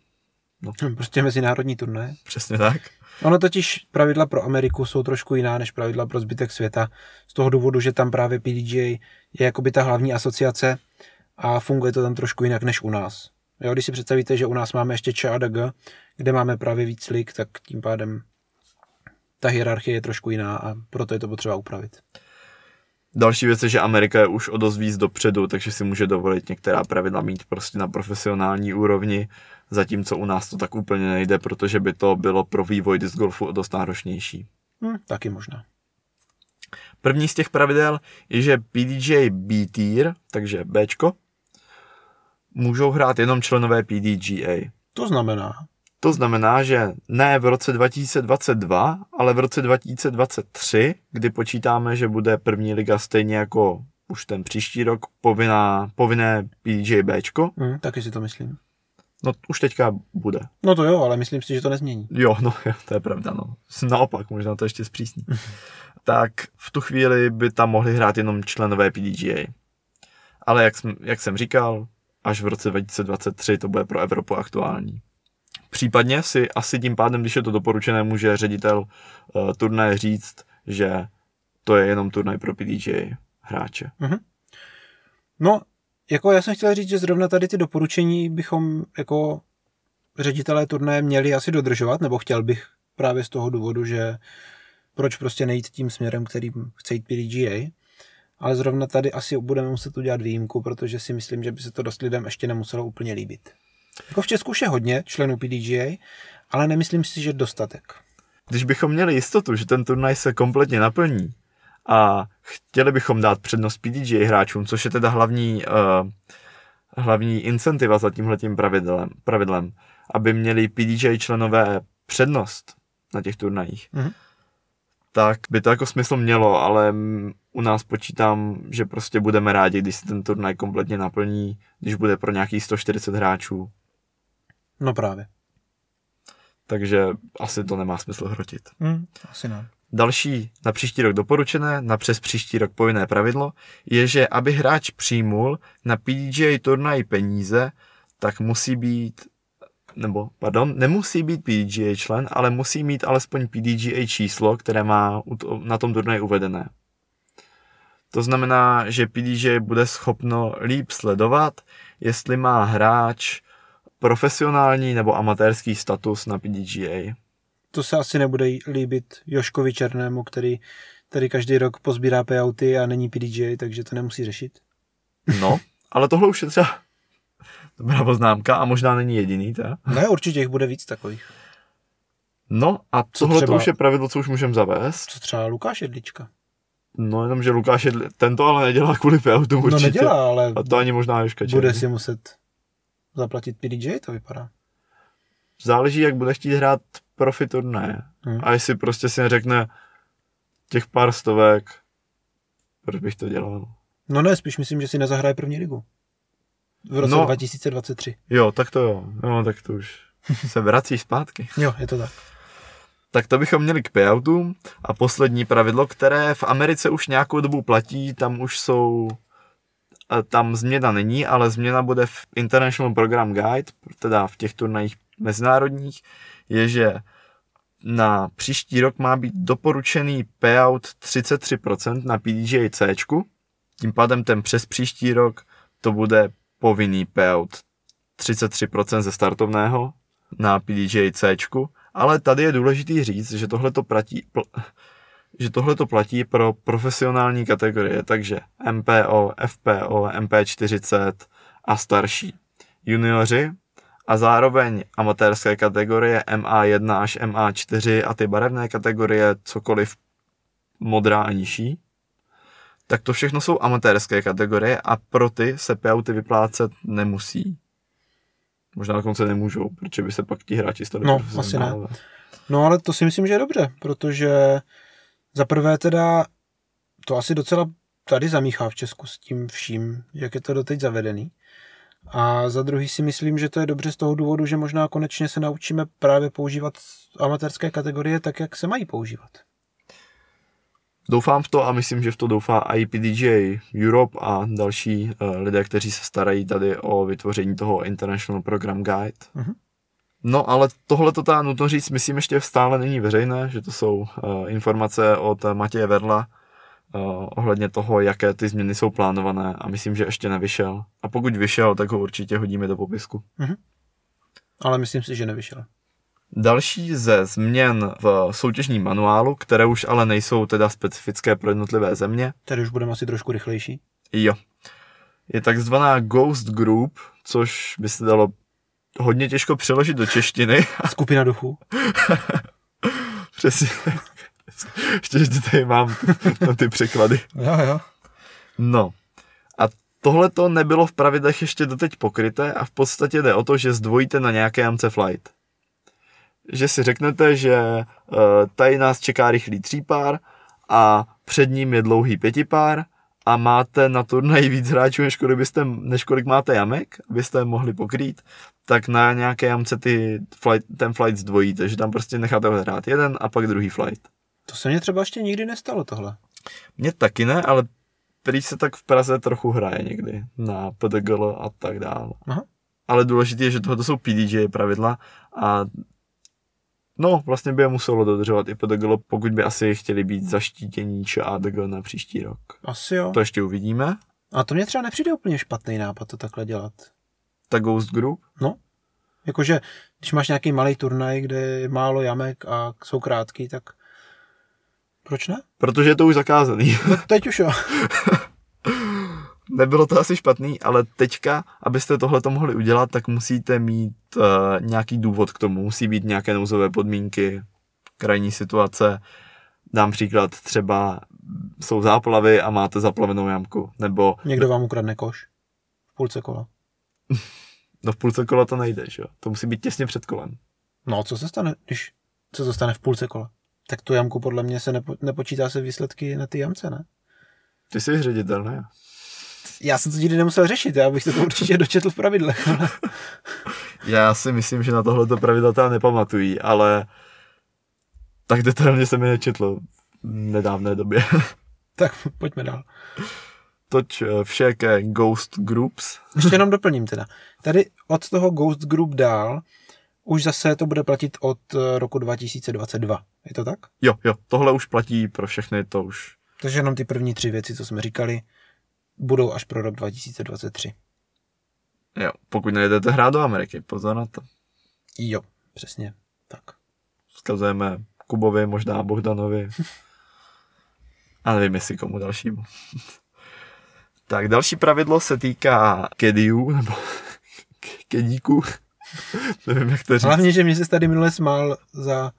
Hm, Prostě mezinárodní turné. přesně tak. Ono totiž pravidla pro Ameriku jsou trošku jiná než pravidla pro zbytek světa. Z toho důvodu, že tam právě PDGA je jakoby ta hlavní asociace a funguje to tam trošku jinak než u nás. Jo, když si představíte, že u nás máme ještě Č a DG, kde máme právě víc lik, tak tím pádem ta hierarchie je trošku jiná a proto je to potřeba upravit. Další věc je, že Amerika je už o dost víc dopředu, takže si může dovolit některá pravidla mít prostě na profesionální úrovni, zatímco u nás to tak úplně nejde, protože by to bylo pro vývoj disc golfu dost náročnější. Hm, taky možná. První z těch pravidel je, že PDJ B tier, takže Bčko, můžou hrát jenom členové PDGA. To znamená, To znamená, že ne v roce 2022, ale v roce 2023, kdy počítáme, že bude první liga stejně jako už ten příští rok povinná, povinné Bčko, hm, taky si to myslím. no už teďka bude. No to jo, ale myslím si, že to nezmění. Jo, no to je pravda, no. Naopak, možná to ještě zpřísní. tak v tu chvíli by tam mohli hrát jenom členové PDGA. Ale jak jsem, jak jsem říkal, až v roce 2023 to bude pro Evropu aktuální. Případně si asi tím pádem, když je to doporučené, může ředitel uh, turnaje říct, že to je jenom turnaj pro PDGA hráče. No, jako já jsem chtěl říct, že zrovna tady ty doporučení bychom jako ředitelé turnaje měli asi dodržovat, nebo chtěl bych právě z toho důvodu, že proč prostě nejít tím směrem, kterým chce jít PDGA. Ale zrovna tady asi budeme muset udělat výjimku, protože si myslím, že by se to dost lidem ještě nemuselo úplně líbit. Jako v Česku už je hodně členů PDGA, ale nemyslím si, že dostatek. Když bychom měli jistotu, že ten turnaj se kompletně naplní a chtěli bychom dát přednost PDGA hráčům, což je teda hlavní, uh, hlavní incentiva za tímhletím pravidlem, pravidlem, aby měli PDGA členové přednost na těch turnajích, Mhm. tak by to jako smysl mělo, ale u nás počítám, že prostě budeme rádi, když se ten turnaj kompletně naplní, když bude pro nějakých 140 hráčů, No právě. takže asi to nemá smysl hrotit. Hm, asi ne. Další na příští rok doporučené, na přes příští rok povinné pravidlo, je, že aby hráč přijmul na PDGA turnaj peníze, tak musí být, nebo pardon, nemusí být PDGA člen, ale musí mít alespoň PDGA číslo, které má na tom turnaji uvedené. To znamená, že PDGA bude schopno líp sledovat, jestli má hráč profesionální nebo amatérský status na PDGA. To se asi nebude líbit Joškovi Černému, který, který každý rok pozbírá payouty a není PDGA, takže to nemusí řešit. No, ale tohle už je třeba dobrá poznámka a možná není jediný, ta. Ne, určitě jich bude víc takových. No a Co tohle to třeba? už je pravidlo, co už můžeme zavést. Co třeba Lukáš Jedlička? No jenom, že Lukáš je, ten to ale nedělá kvůli payoutu určitě. No nedělá, ale A to ani možná Joška bude Černý. si muset zaplatit PDGA, to vypadá. Záleží, jak bude chtít hrát profi turnaje. Hmm. A jestli prostě si řekne těch pár stovek, proč bych to dělal? No ne, spíš myslím, že si nezahraje první ligu. V roce No. 2023. Jo, tak to jo. No, tak to už se vrací zpátky. Jo, je to tak. Tak to bychom měli k payoutům. A poslední pravidlo, které v Americe už nějakou dobu platí, tam už jsou, tam změna není, ale změna bude v International Program Guide, teda v těch turnajích mezinárodních, je, že na příští rok má být doporučený payout 33% na PDGA C. Tím pádem ten přes příští rok to bude povinný payout 33% ze startovného na PDGA C. Ale tady je důležitý říct, že tohle to platí, pl, že tohle to platí pro profesionální kategorie, takže MPO, FPO, MP40 a starší. Junioři a zároveň amatérské kategorie MA1 až MA4 a ty barevné kategorie cokoliv modrá a nižší, tak to všechno jsou amatérské kategorie a pro ty se payouty vyplácet nemusí. Možná dokonce nemůžou, protože by se pak ti hráči stali No, profesionálové. No ale to si myslím, že je dobře, protože za prvé teda to asi docela tady zamíchá v Česku s tím vším, jak je to doteď zavedený. A za druhý si myslím, že to je dobře z toho důvodu, že možná konečně se naučíme právě používat amatérské kategorie tak, jak se mají používat. Doufám v to a myslím, že v to doufá i PDGA Europe a další uh, lidé, kteří se starají tady o vytvoření toho International Program Guide. Mhm. No ale tohle to ta nutno říct, myslím ještě stále není veřejné, že to jsou uh, informace od Matěje Verla, uh, ohledně toho, jaké ty změny jsou plánované a myslím, že ještě nevyšel. A pokud vyšel, tak ho určitě hodíme do popisku. Ale myslím si, že nevyšel. Další ze změn v soutěžním manuálu, které už ale nejsou teda specifické pro jednotlivé země, Tady už budeme asi trošku rychlejší. jo, je takzvaná Ghost Group, což by se dalo hodně těžko přeložit do češtiny. Skupina duchů. Přesně. Ještě, že tady mám na ty překlady. Jo, jo. No. A tohle to nebylo v pravidlech ještě doteď pokryté a v podstatě jde o to, že zdvojíte na nějaké jamce flight. Že si řeknete, že uh, tady nás čeká rychlý třípár a před ním je dlouhý pětipár a máte na turnaji víc hráčů, než kolik, byste, než kolik máte jamek, abyste je mohli pokrýt, tak na nějaké jamce ty flight, ten flight zdvojíte, že tam prostě necháte hrát jeden a pak druhý flight. To se mně třeba ještě nikdy nestalo tohle. Mně taky ne, ale prý se tak v Praze trochu hraje někdy na PDGL a tak dále. Aha. Ale důležité je, že tohle jsou PDJ pravidla a no, vlastně by je muselo dodržovat i PDGL, pokud by asi chtěli být zaštítění či ADG na příští rok. Asi jo. To ještě uvidíme. A to mně třeba nepřijde úplně špatný nápad to takhle dělat. Ta Ghost Group, No. Jakože, když máš nějaký malý turnaj, kde je málo jamek a jsou krátký, tak proč ne? protože je to už zakázaný. No teď už jo. Nebylo to asi špatný, ale teďka, abyste tohle to mohli udělat, tak musíte mít uh, nějaký důvod k tomu. Musí být nějaké nouzové podmínky, krajní situace. Dám příklad, třeba jsou záplavy a máte zaplavenou jamku. Nebo Někdo vám ukradne koš. V půlce kola. no v půlce kola to nejde, že jo? To musí být těsně před kolem. No, co se stane, když se to stane v půlce kola? Tak tu jamku podle mě se nepo, nepočítá se výsledky na ty jamce, ne? Ty jsi ředitel, ne? Já jsem to nikdy nemusel řešit, já bych to určitě dočetl v pravidlech. ale- Já si myslím, že na tohleto pravidla tam nepamatují, ale tak detailně jsem je nečetl v nedávné době. tak pojďme dál. Toť eh, vše ke Ghost Groups. Ještě jenom doplním teda. Tady od toho Ghost Group dál už zase to bude platit od eh, roku 2022. Je to tak? Jo, jo, tohle už platí pro všechny, to už. Takže jenom ty první tři věci, co jsme říkali, budou až pro rok 2023. Jo, pokud nejdete hrát do Ameriky, pozor na to. Jo, přesně. Tak. Vzkazujeme Kubovi, možná Bohdanovi. A nevím, jestli komu dalšímu. tak, další pravidlo se týká kediů, nebo kedíků. nevím, jak to říct. Hlavně, že mě se tady minule smál za,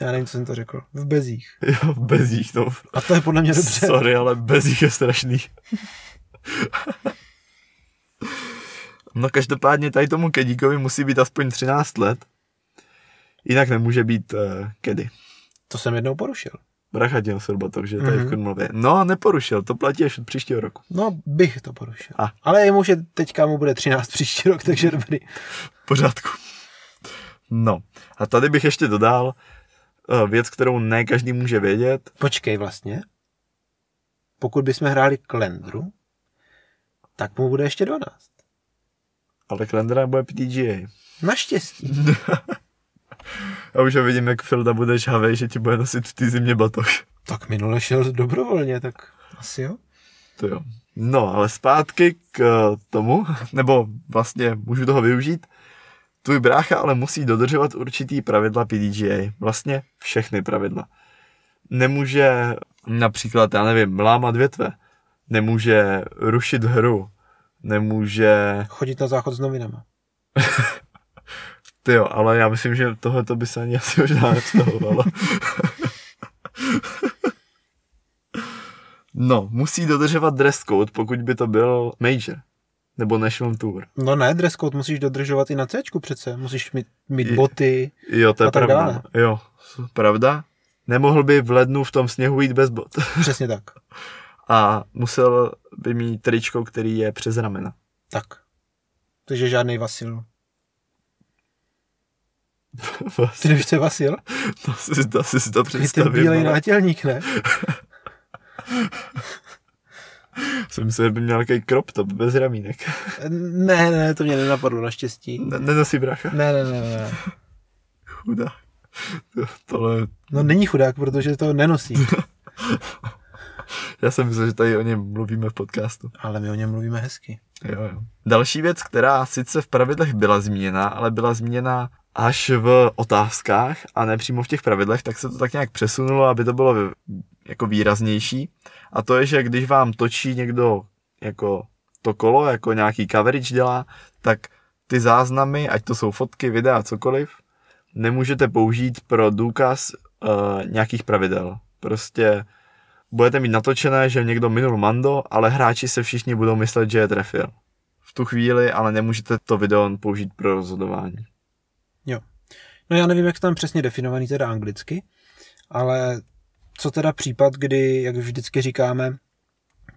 já nevím, co jsem to řekl, v bezích. Jo, bezích, no. A to je podle mě dobře. Sorry, ale bezích je strašný. no každopádně tady tomu kedíkovi musí být aspoň 13 let. Jinak nemůže být uh, kedy. To jsem jednou porušil. Bracha děl Sorba, takže tady Mhm. v Kornmlově. No, neporušil, to platí až od příštího roku. No, bych to porušil. A. Ale jemu, že teďka mu bude 13 příští rok, takže dobrý. V pořádku. No, a tady bych ještě dodal věc, kterou ne každý může vědět. Počkej vlastně. Pokud bychom hráli Klendru, tak mu bude ještě 12. Ale Klendera bude PTGA. Naštěstí. A už ho vidím, jak Filda bude žhavej, že ti bude nosit v té zimě batoh. Tak minule šel dobrovolně, tak asi jo. To jo. No, ale zpátky k eh, tomu, nebo vlastně můžu toho využít. Tvůj brácha ale musí dodržovat určitý pravidla PDGA. Vlastně všechny pravidla. Nemůže například, já nevím, lámat větve. Nemůže rušit hru. Nemůže... Chodit na záchod s novinama. Ty jo, ale já myslím, že tohle to by se ani asi možná nevztahovalo. no, musí dodržovat dress code, pokud by to byl major. Nebo National Tour. No ne, dress code musíš dodržovat i na C přece. Musíš mít, mít I- boty. Jo, to je A tak pravda. dále. Jo, pravda. Nemohl by v lednu v tom sněhu jít bez bot. Přesně tak. A musel by mít tričko, který je přes ramena. Tak. Takže žádný Vasil. Ty nevíš, co je Vasil? to si, to si, to Je ten představím. bílej nátělník, ne? Jsem si, že by měl nějaký crop top bez ramínek. Ne, ne, to mě nenapadlo naštěstí. Ne, nenosí bracha. Ne, ne, ne, ne. Chudá. To, tohle, No není chudák, protože to nenosí. Já jsem myslel, že tady o něm mluvíme v podcastu. Ale my o něm mluvíme hezky. Jo, jo. Další věc, která sice v pravidlech byla zmíněna, ale byla zmíněna až v otázkách a ne přímo v těch pravidlech, tak se to tak nějak přesunulo, aby to bylo jako výraznější. A to je, že když vám točí někdo jako to kolo, jako nějaký coverage dělá, tak ty záznamy, ať to jsou fotky, videa, cokoliv, nemůžete použít pro důkaz uh, nějakých pravidel. Prostě budete mít natočené, že někdo minul mando, ale hráči se všichni budou myslet, že je trefil. V tu chvíli ale nemůžete to video použít pro rozhodování. Jo. No já nevím, jak to tam přesně definovaný teda anglicky, ale co teda případ, kdy, jak vždycky říkáme,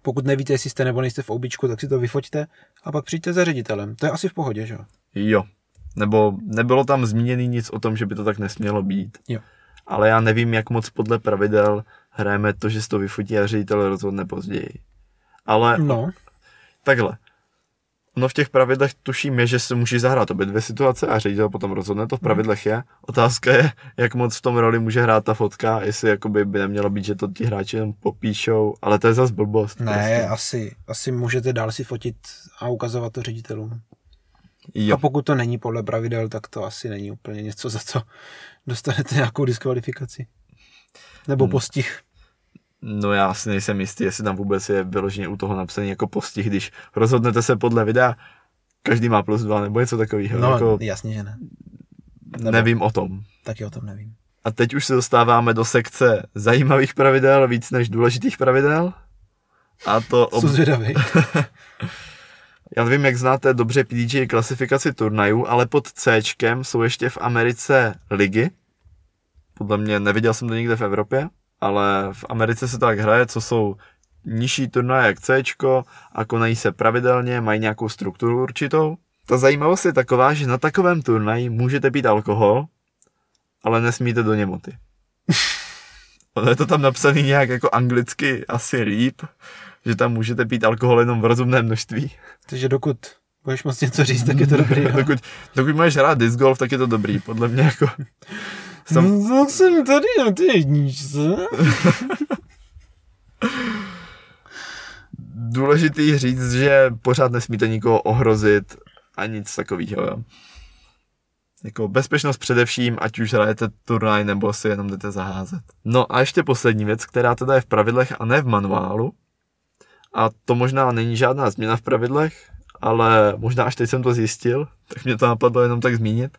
pokud nevíte, jestli jste nebo nejste v običku, tak si to vyfoťte a pak přijďte za ředitelem. To je asi v pohodě, že jo? Jo. Nebo nebylo tam zmíněný nic o tom, že by to tak nesmělo být. Jo. Ale já nevím, jak moc podle pravidel hrajeme to, že si to vyfotí a ředitel rozhodne později. Ale No, takhle. No v těch pravidlech tuším je, že se může zahrát obě dvě situace a ředitel potom rozhodne, to v pravidlech je. Otázka je, jak moc v tom roli může hrát ta fotka, jestli jakoby by nemělo být, že to ti hráči jenom popíšou, ale to je zase blbost. ne, prostě. asi, asi můžete dál si fotit a ukazovat to ředitelům. Jo. A pokud to není podle pravidel, tak to asi není úplně něco, za co dostanete nějakou diskvalifikaci. Nebo Hmm. postih. No já si nejsem jistý, jestli tam vůbec je vyloženě u toho napsaný jako postih, když rozhodnete se podle videa, každý má plus dva nebo něco takového. No, jako, jasně, že ne. nebo- nevím o tom. Taky o tom nevím. A teď už se dostáváme do sekce zajímavých pravidel víc než důležitých pravidel. A to ob... Já nevím, jak znáte dobře PDG klasifikaci turnajů, ale pod C jsou ještě v Americe ligy. Podle mě neviděl jsem to nikde v Evropě, ale v Americe se to tak hraje, co jsou nižší turnaje jak C a konají se pravidelně, mají nějakou strukturu určitou. Ta zajímavost je taková, že na takovém turnaji můžete pít alkohol, ale nesmíte do němoty. Ono je to tam napsaný nějak jako anglicky asi líp, že tam můžete pít alkohol jenom v rozumném množství. Takže dokud budeš moc něco říct, tak je to dobrý. dokud, dokud můžeš hrát disc golf, tak je to dobrý, podle mě jako. Sam, No, tak jsem tady na té jedničce. důležitý říct, že pořád nesmíte nikoho ohrozit a nic takového. Jo. Jako bezpečnost především, ať už hrajete turnaj nebo si jenom jdete zaházet. No a ještě poslední věc, která teda je v pravidlech a ne v manuálu. A to možná není žádná změna v pravidlech, ale možná až teď jsem to zjistil, tak mě to napadlo jenom tak zmínit.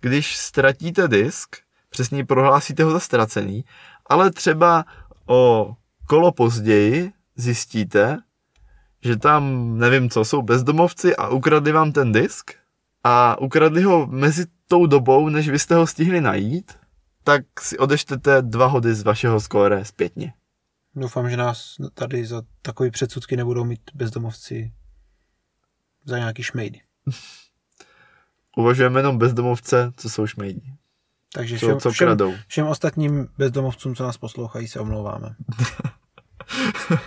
Když ztratíte disk, přesně prohlásíte ho za ztracený, ale třeba o kolo později zjistíte, že tam, nevím co, jsou bezdomovci a ukradli vám ten disk a ukradli ho mezi tou dobou, než vy jste ho stihli najít, tak si odeštete dva hody z vašeho skóre zpětně. Doufám, že nás tady za takový předsudky nebudou mít bezdomovci za nějaký šmejdy. Uvažujeme jenom bezdomovce, co jsou šmejdi. Takže Co, všem, co všem, kradou. všem ostatním bezdomovcům, co nás poslouchají, se omlouváme.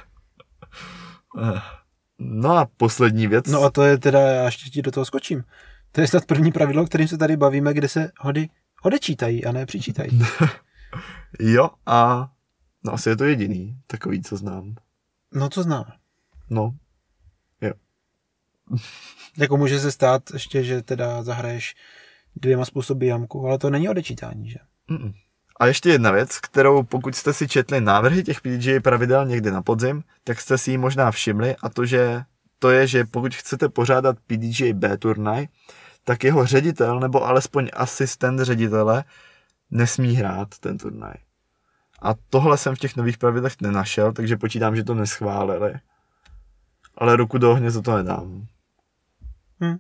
No a poslední věc. No a to je teda, já ještě ti do toho skočím. To je snad první pravidlo, kterým se tady bavíme, kde se hody odečítají a ne přičítají. Jo a no asi je to jediný, takový, co znám. No co známe. No, Jako může se stát ještě, že teda zahraješ dvěma způsoby jamku, ale to není odečítání, že? Mm-mm. A ještě jedna věc, kterou pokud jste si četli návrhy těch PDGA pravidel někdy na podzim, tak jste si ji možná všimli a to, že to je, že pokud chcete pořádat PDGA B turnaj, tak jeho ředitel nebo alespoň asistent ředitele nesmí hrát ten turnaj. A tohle jsem v těch nových pravidlech nenašel, takže počítám, že to neschválili. Ale ruku do ohně za to nedám. Hm.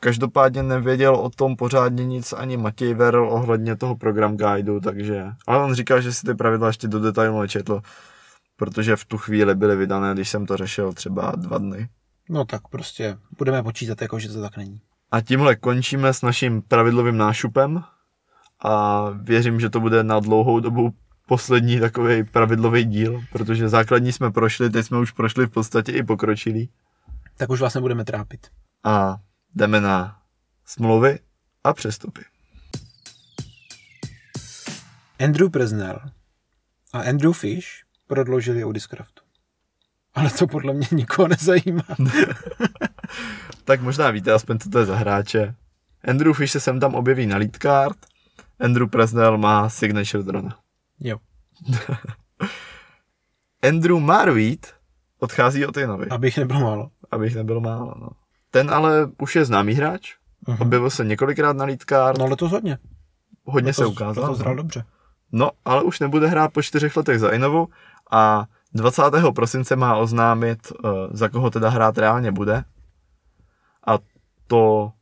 Každopádně nevěděl o tom pořádně nic ani Matěj Verl ohledně toho program guideu, takže... Ale on říkal, že si ty pravidla ještě do detailu nečetl, protože v tu chvíli byly vydané, když jsem to řešil třeba dva dny. No tak prostě budeme počítat, jako že to tak není. A tímhle končíme s naším pravidlovým nášupem a věřím, že to bude na dlouhou dobu poslední takový pravidlový díl, protože základní jsme prošli, teď jsme už prošli v podstatě i pokročilí. Tak už vás nebudeme trápit. A jdeme na smlouvy a přestupy. Andrew Presnell a Andrew Fish prodloužili u Discraftu. Ale to podle mě nikoho nezajímá. tak možná víte aspoň, co to je za hráče. Andrew Fish se sem tam objeví na lead card, Andrew Presnell má signature drona. Jo. Andrew Marvít odchází od Inovi. Abych nebyl málo. Abych nebyl málo, no. Ten ale už je známý hráč. Uh-huh. Objevil se několikrát na lead card. No letos hodně. Hodně letos, se ukázal. To zhrál dobře. No, ale už nebude hrát po čtyřech letech za Inovu a 20. prosince má oznámit, uh, za koho teda hrát reálně bude. A to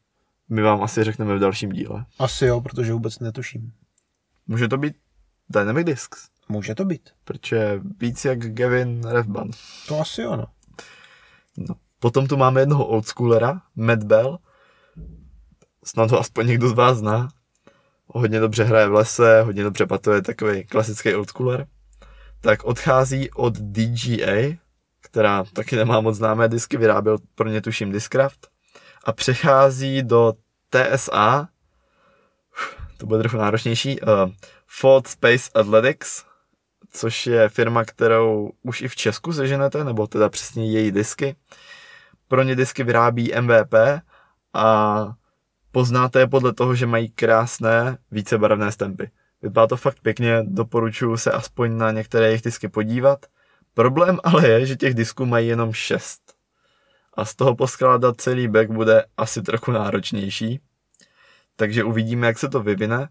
my vám asi řekneme v dalším díle. Asi jo, protože vůbec netuším. Může to být Dynamic Discs. Může to být. Protože víc jak Gavin Refban. To asi ano. No. Potom tu máme jednoho oldschoolera, Matt Bell. Snad ho aspoň někdo z vás zná. Hodně dobře hraje v lese, hodně dobře patuje, takový klasický oldschooler. Tak odchází od DGA, která taky nemá moc známé disky, vyráběl pro ně tuším Discraft. A přechází do TSA, to bude trochu náročnější, uh, Ford Space Athletics, což je firma, kterou už i v Česku seženete, nebo teda přesně její disky. Pro ně disky vyrábí MVP a poznáte je podle toho, že mají krásné vícebarevné stempy. Vypadá to fakt pěkně, doporučuji se aspoň na některé jejich disky podívat. Problém ale je, že těch disků mají jenom 6. A z toho poskládat celý back bude asi trochu náročnější. Takže uvidíme, jak se to vyvine.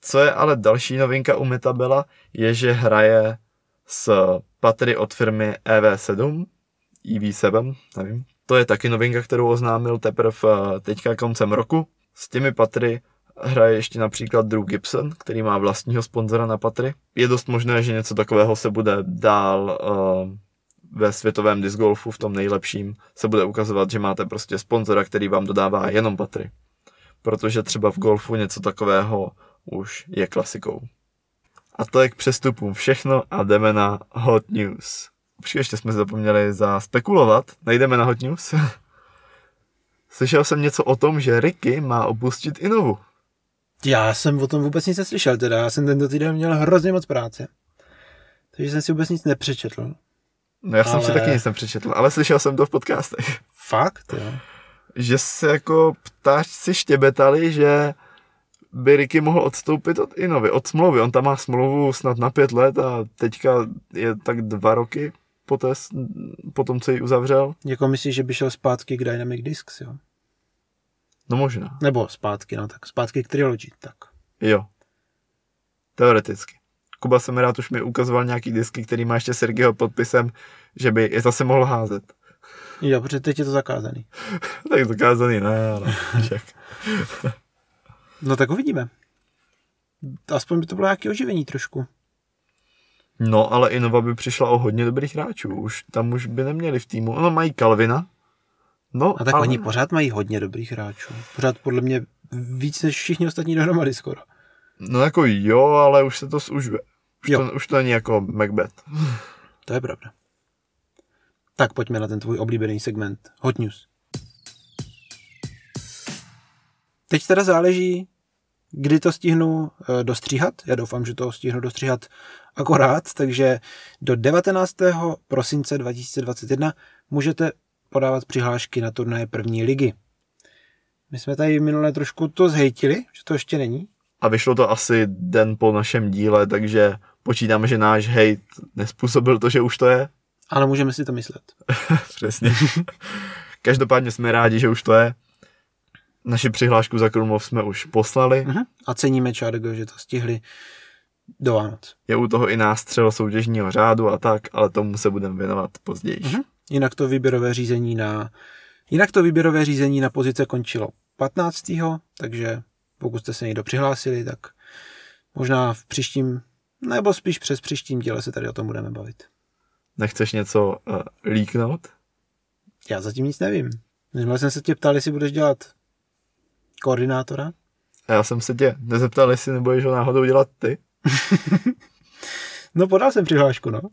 Co je ale další novinka u Metabela, je, že hraje s patry od firmy EV7, EV7, nevím. To je taky novinka, kterou oznámil teprve eh, teďka koncem roku. S těmi patry hraje ještě například Drew Gibson, který má vlastního sponzora na patry. Je dost možné, že něco takového se bude dál uh, ve světovém disc golfu, v tom nejlepším, se bude ukazovat, že máte prostě sponzora, který vám dodává jenom patry. Protože třeba v golfu něco takového už je klasikou. A to je k přestupům všechno a jdeme na Hot News. Počkej, ještě jsme zapomněli zaspekulovat. Nejdeme na Hot News. Slyšel jsem něco o tom, že Ricky má opustit Inovu. Já jsem o tom vůbec nic neslyšel, teda já jsem tento týden měl hrozně moc práce. Takže jsem si vůbec nic nepřečetl. No já ale... jsem si taky nic nepřečetl, ale slyšel jsem to v podcastech. Fakt, jo? Že se jako ptáčci štěbetali, že by Ricky mohl odstoupit od Inovy, od smlouvy. On tam má smlouvu snad na pět let a teďka je tak dva roky poté, po tom, co ji uzavřel. Jako myslíš, že by šel zpátky k Dynamic Discs, jo? No možná. Nebo zpátky, no tak zpátky k Trilogy, tak. Jo. Teoreticky. Kuba se mi rád už mi ukazoval nějaký disky, který má ještě Sergio podpisem, že by je zase mohl házet. Jo, protože teď je to zakázaný. tak zakázaný, ne, ale no tak uvidíme. Aspoň by to bylo nějaké oživení trošku. No, ale Innova by přišla o hodně dobrých hráčů. Už tam už by neměli v týmu. Ono mají Kalvina. No, a tak ale... oni pořád mají hodně dobrých hráčů. Pořád podle mě víc než všichni ostatní dohromady skoro. No jako jo, ale už se to zužuje. Už, jo. To, už to není jako Macbeth. To je pravda. Tak pojďme na ten tvůj oblíbený segment. Hot News. Teď teda záleží, kdy to stihnu eh, dostříhat. Já doufám, že to stihnu dostříhat akorát, takže do 19. prosince 2021 můžete podávat přihlášky na turnaje první ligy. My jsme tady minule trošku to zhejtili, že to ještě není. A vyšlo to asi den po našem díle, takže počítáme, že náš hejt nespůsobil to, že už to je. Ale můžeme si to myslet. Přesně. Každopádně jsme rádi, že už to je. Naši přihlášku za Krumlov jsme už poslali. Uh-huh. A ceníme Čargo, že to stihli do Vánoc. Je u toho i nástřel soutěžního řádu a tak, ale tomu se budeme věnovat později. Uh-huh. Jinak to výběrové řízení na Jinak to výběrové řízení na pozice končilo 15. takže pokud jste se někdo přihlásili, tak možná v příštím, nebo spíš přes příštím díle se tady o tom budeme bavit. Nechceš něco uh, líknout? Já zatím nic nevím. Minule jsem se tě ptal, jestli budeš dělat koordinátora. A já jsem se tě nezeptal, jestli nebudeš ho náhodou dělat ty. no podal jsem přihlášku, no.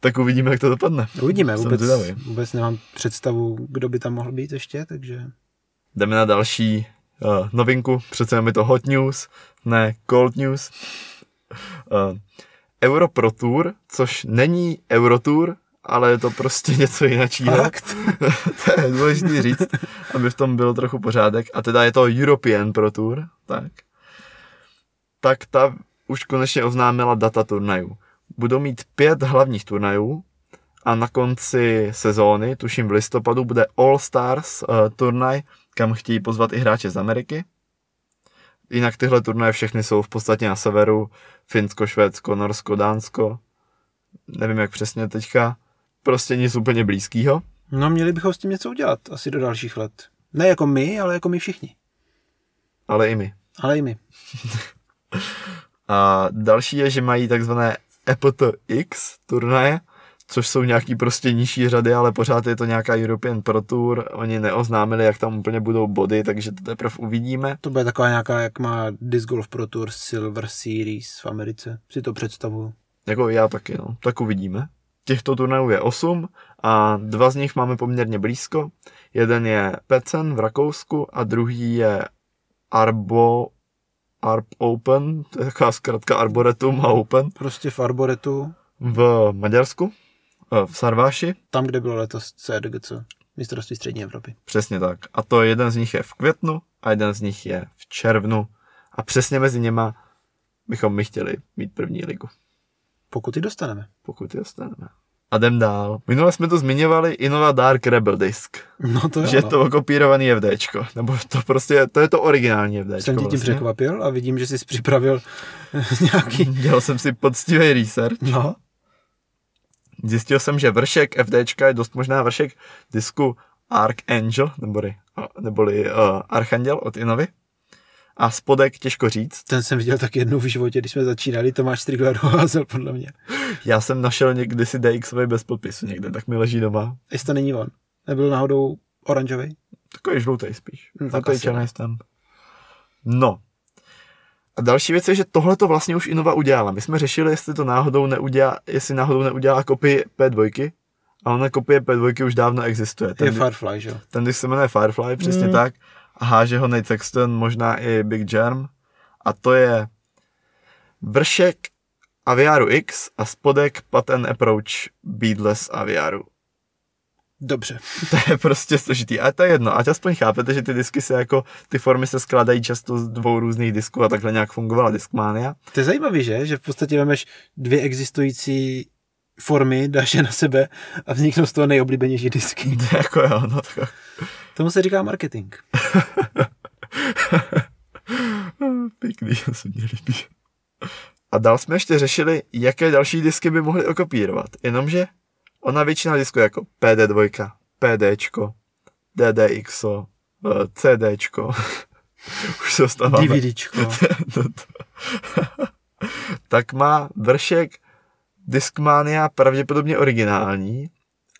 tak uvidíme, jak to dopadne. Uvidíme, vůbec, vůbec nemám představu, kdo by tam mohl být ještě, takže... Jdeme na další uh, novinku, přece je to hot news, ne cold news. Uh, Euro Pro Tour, což není Eurotour, ale je to prostě něco jiného. Fakt? to je důležité říct, aby v tom byl trochu pořádek. A teda je to European Pro Tour, tak. Tak ta už konečně oznámila data turnajů. Budou mít pět hlavních turnajů a na konci sezóny, tuším v listopadu, bude All Stars uh, turnaj, kam chtějí pozvat i hráče z Ameriky. Jinak tyhle turnaje všechny jsou v podstatě na severu. Finsko, Švédsko, Norsko, Dánsko. Nevím jak přesně teďka. Prostě nic úplně blízkého. No měli bychom s tím něco udělat asi do dalších let. Ne jako my, ale jako my všichni. Ale i my. Ale i my. A další je, že mají takzvané EPTX turnaje, což jsou nějaký prostě nižší řady, ale pořád je to nějaká European Pro Tour. Oni neoznámili, jak tam úplně budou body, takže to teprve uvidíme. To bude taková nějaká, jak má Disc Golf Pro Tour Silver Series v Americe. Si to představuju. Jako já taky, no. Tak uvidíme. Těchto turnajů je 8 a dva z nich máme poměrně blízko. Jeden je Pecen v Rakousku a druhý je Arbo Arp Open, to je taková zkrátka Arboretum a Open Prostě v Arboretu, v Maďarsku, eh, v Sarváši. tam, kde bylo letos CDGC, mistrovství střední Evropy. Přesně tak. A to jeden z nich je v květnu a jeden z nich je v červnu. A přesně mezi něma bychom my chtěli mít první ligu, Pokud ji dostaneme. pokud je dostaneme. A jdem dál. Minule jsme to zmiňovali Innova Dark Rebel Disk. No to jo. že je to okopírovaný FDčko. Nebo to prostě, to je to originální FDčko. Jsem tě tím vlastně. překvapil a vidím, že jsi připravil nějaký... Dělal jsem si poctivý research. No, Zjistil jsem, že vršek FDčka je dost možná vršek disku Archangel, neboli, neboli uh, Archanděl od Inovy. A spodek těžko říct. ten jsem viděl tak jednou v životě, když jsme začínali, Tomáš Strigler ho házel podle mě. Já jsem našel někdy si DXový bez podpisu někde, tak mi leží doma. Jestli to není on. Nebyl náhodou oranžový? Takový žlutý spíš. Hm, tak Takový černý stamp. No. A další věc je, že tohle to vlastně už Innova udělala. My jsme řešili, jestli to náhodou neudělá, jestli náhodou neudělá kopii P2, a ona kopie P2 už dávno existuje. Je Ten, Firefly, že jo? ten disk se jmenuje Firefly, přesně Mm. tak. A háže ho Nate Sexton, možná i Big Germ. A to je vršek Aviaru X a spodek Patent Approach Beadless Aviaru. Dobře. To je prostě složitý, ale to je jedno. Ať aspoň chápete, že ty disky se jako, ty formy se skládají často z dvou různých disků a takhle nějak fungovala Discmania. To je zajímavý, že? Že v podstatě vemeš dvě existující formy, dáš je na sebe a vzniknou z toho nejoblíbenější disky. To jako jo, no tak. Tomu se říká marketing. Pěkný, to se mi líbí. A dál jsme ještě řešili, jaké další disky by mohly okopírovat. Jenomže ona většina disků jako PD2, PDčko, DDXO, eh, CDčko, už se dostáváme. DVDčko. tak má vršek Discmania pravděpodobně originální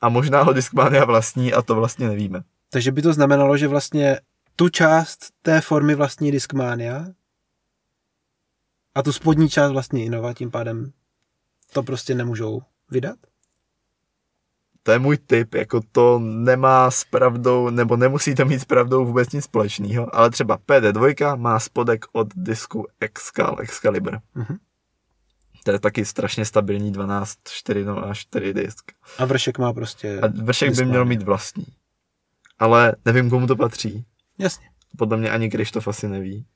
a možná ho Discmania vlastní a to vlastně nevíme. Takže by to znamenalo, že vlastně tu část té formy vlastní Discmania a tu spodní část vlastní Innova, tím pádem to prostě nemůžou vydat? To je můj tip, jako to nemá s pravdou, nebo nemusí to mít s pravdou vůbec nic společného, ale třeba PD2 má spodek od disku Excal, Excalibur. Mhm. To je taky strašně stabilní 12, 4, no a 4 disk. A vršek má prostě... A vršek by měl mít vlastní. Ale nevím, komu to patří. Jasně. podle mě ani Krištof asi neví.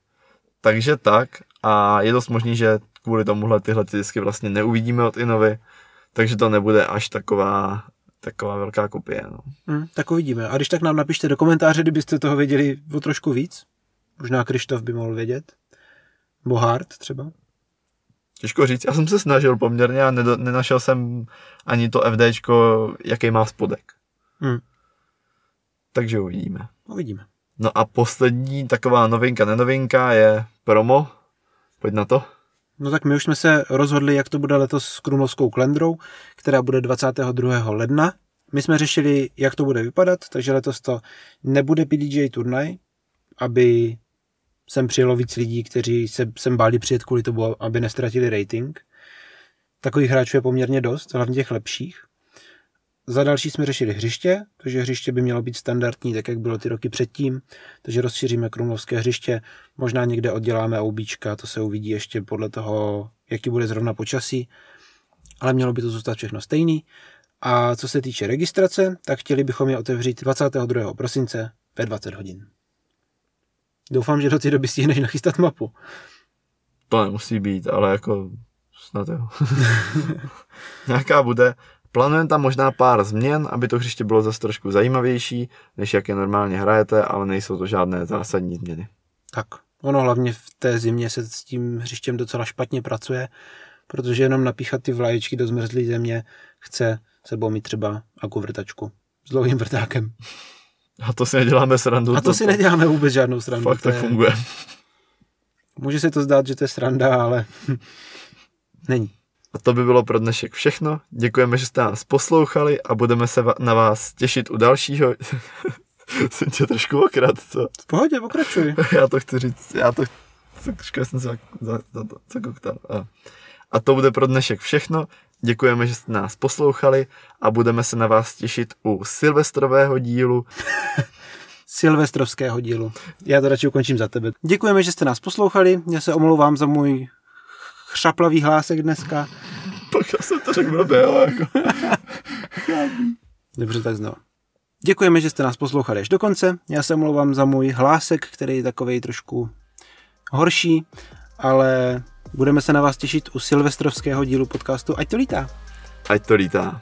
Takže tak a je dost možný, že kvůli tomuhle tyhle ty disky vlastně neuvidíme od Inovy, takže to nebude až taková, taková velká kopie. No. Hm, tak uvidíme. A když tak nám napište do komentáře, kdybyste toho věděli o trošku víc. Možná Krištof by mohl vědět. Bohart třeba. Těžko říct, já jsem se snažil poměrně a nedo, nenašel jsem ani to FDčko, jaký má spodek. Hm, Takže uvidíme. uvidíme. No a poslední taková novinka, nenovinka je promo. Pojď na to. No tak my už jsme se rozhodli, jak to bude letos s Krumlovskou klendrou, která bude 22. ledna. My jsme řešili, jak to bude vypadat, takže letos to nebude PDJ turnaj, aby sem přijelo víc lidí, kteří se sem báli přijet kvůli tomu, aby nestratili rating. Takových hráčů je poměrně dost, hlavně těch lepších. Za další jsme řešili hřiště, takže hřiště by mělo být standardní, tak jak bylo ty roky předtím, takže rozšíříme krumlovské hřiště, možná někde odděláme oubíčka, to se uvidí ještě podle toho, jaký bude zrovna počasí. ale mělo by to zůstat všechno stejný. A co se týče registrace, tak chtěli bychom je otevřít 22. prosince ve 20 hodin. Doufám, že do té doby stihneš nachystat mapu. To nemusí být, ale jako snad jo. Nějaká bude. Plánujeme tam možná pár změn, aby to hřiště bylo zase trošku zajímavější, než jak je normálně hrajete, ale nejsou to žádné zásadní změny. Tak, ono hlavně v té zimě se s tím hřištěm docela špatně pracuje, protože jenom napíchat ty vlaječky do zmrzlé země chce sebou mít třeba akuvrtačku s dlouhým vrtákem. A to si neděláme srandu. A to si neděláme vůbec žádnou srandu. Fakt to tak je- funguje. Může se to zdát, že to je sranda, ale není. A to by bylo pro dnešek všechno. Děkujeme, že jste nás poslouchali a budeme se na vás těšit u dalšího. jsem tě trošku okrad, co? V pohodě, pokračuj. Já to chci říct, já to trošku jsem se za, za, za to zakoktal. A, a to bude pro dnešek všechno. Děkujeme, že jste nás poslouchali a budeme se na vás těšit u silvestrového dílu. Silvestrovského dílu. Já to radši ukončím za tebe. Děkujeme, že jste nás poslouchali. Já se omlouvám za můj chřaplavý hlásek dneska. Pak já jsem to řekl blbě, ale jako... Dobře, tak znovu. Děkujeme, že jste nás poslouchali až do konce. Já se omlouvám za můj hlásek, který je takovej trošku horší, ale budeme se na vás těšit u silvestrovského dílu podcastu Ať to lítá. Ať to lítá.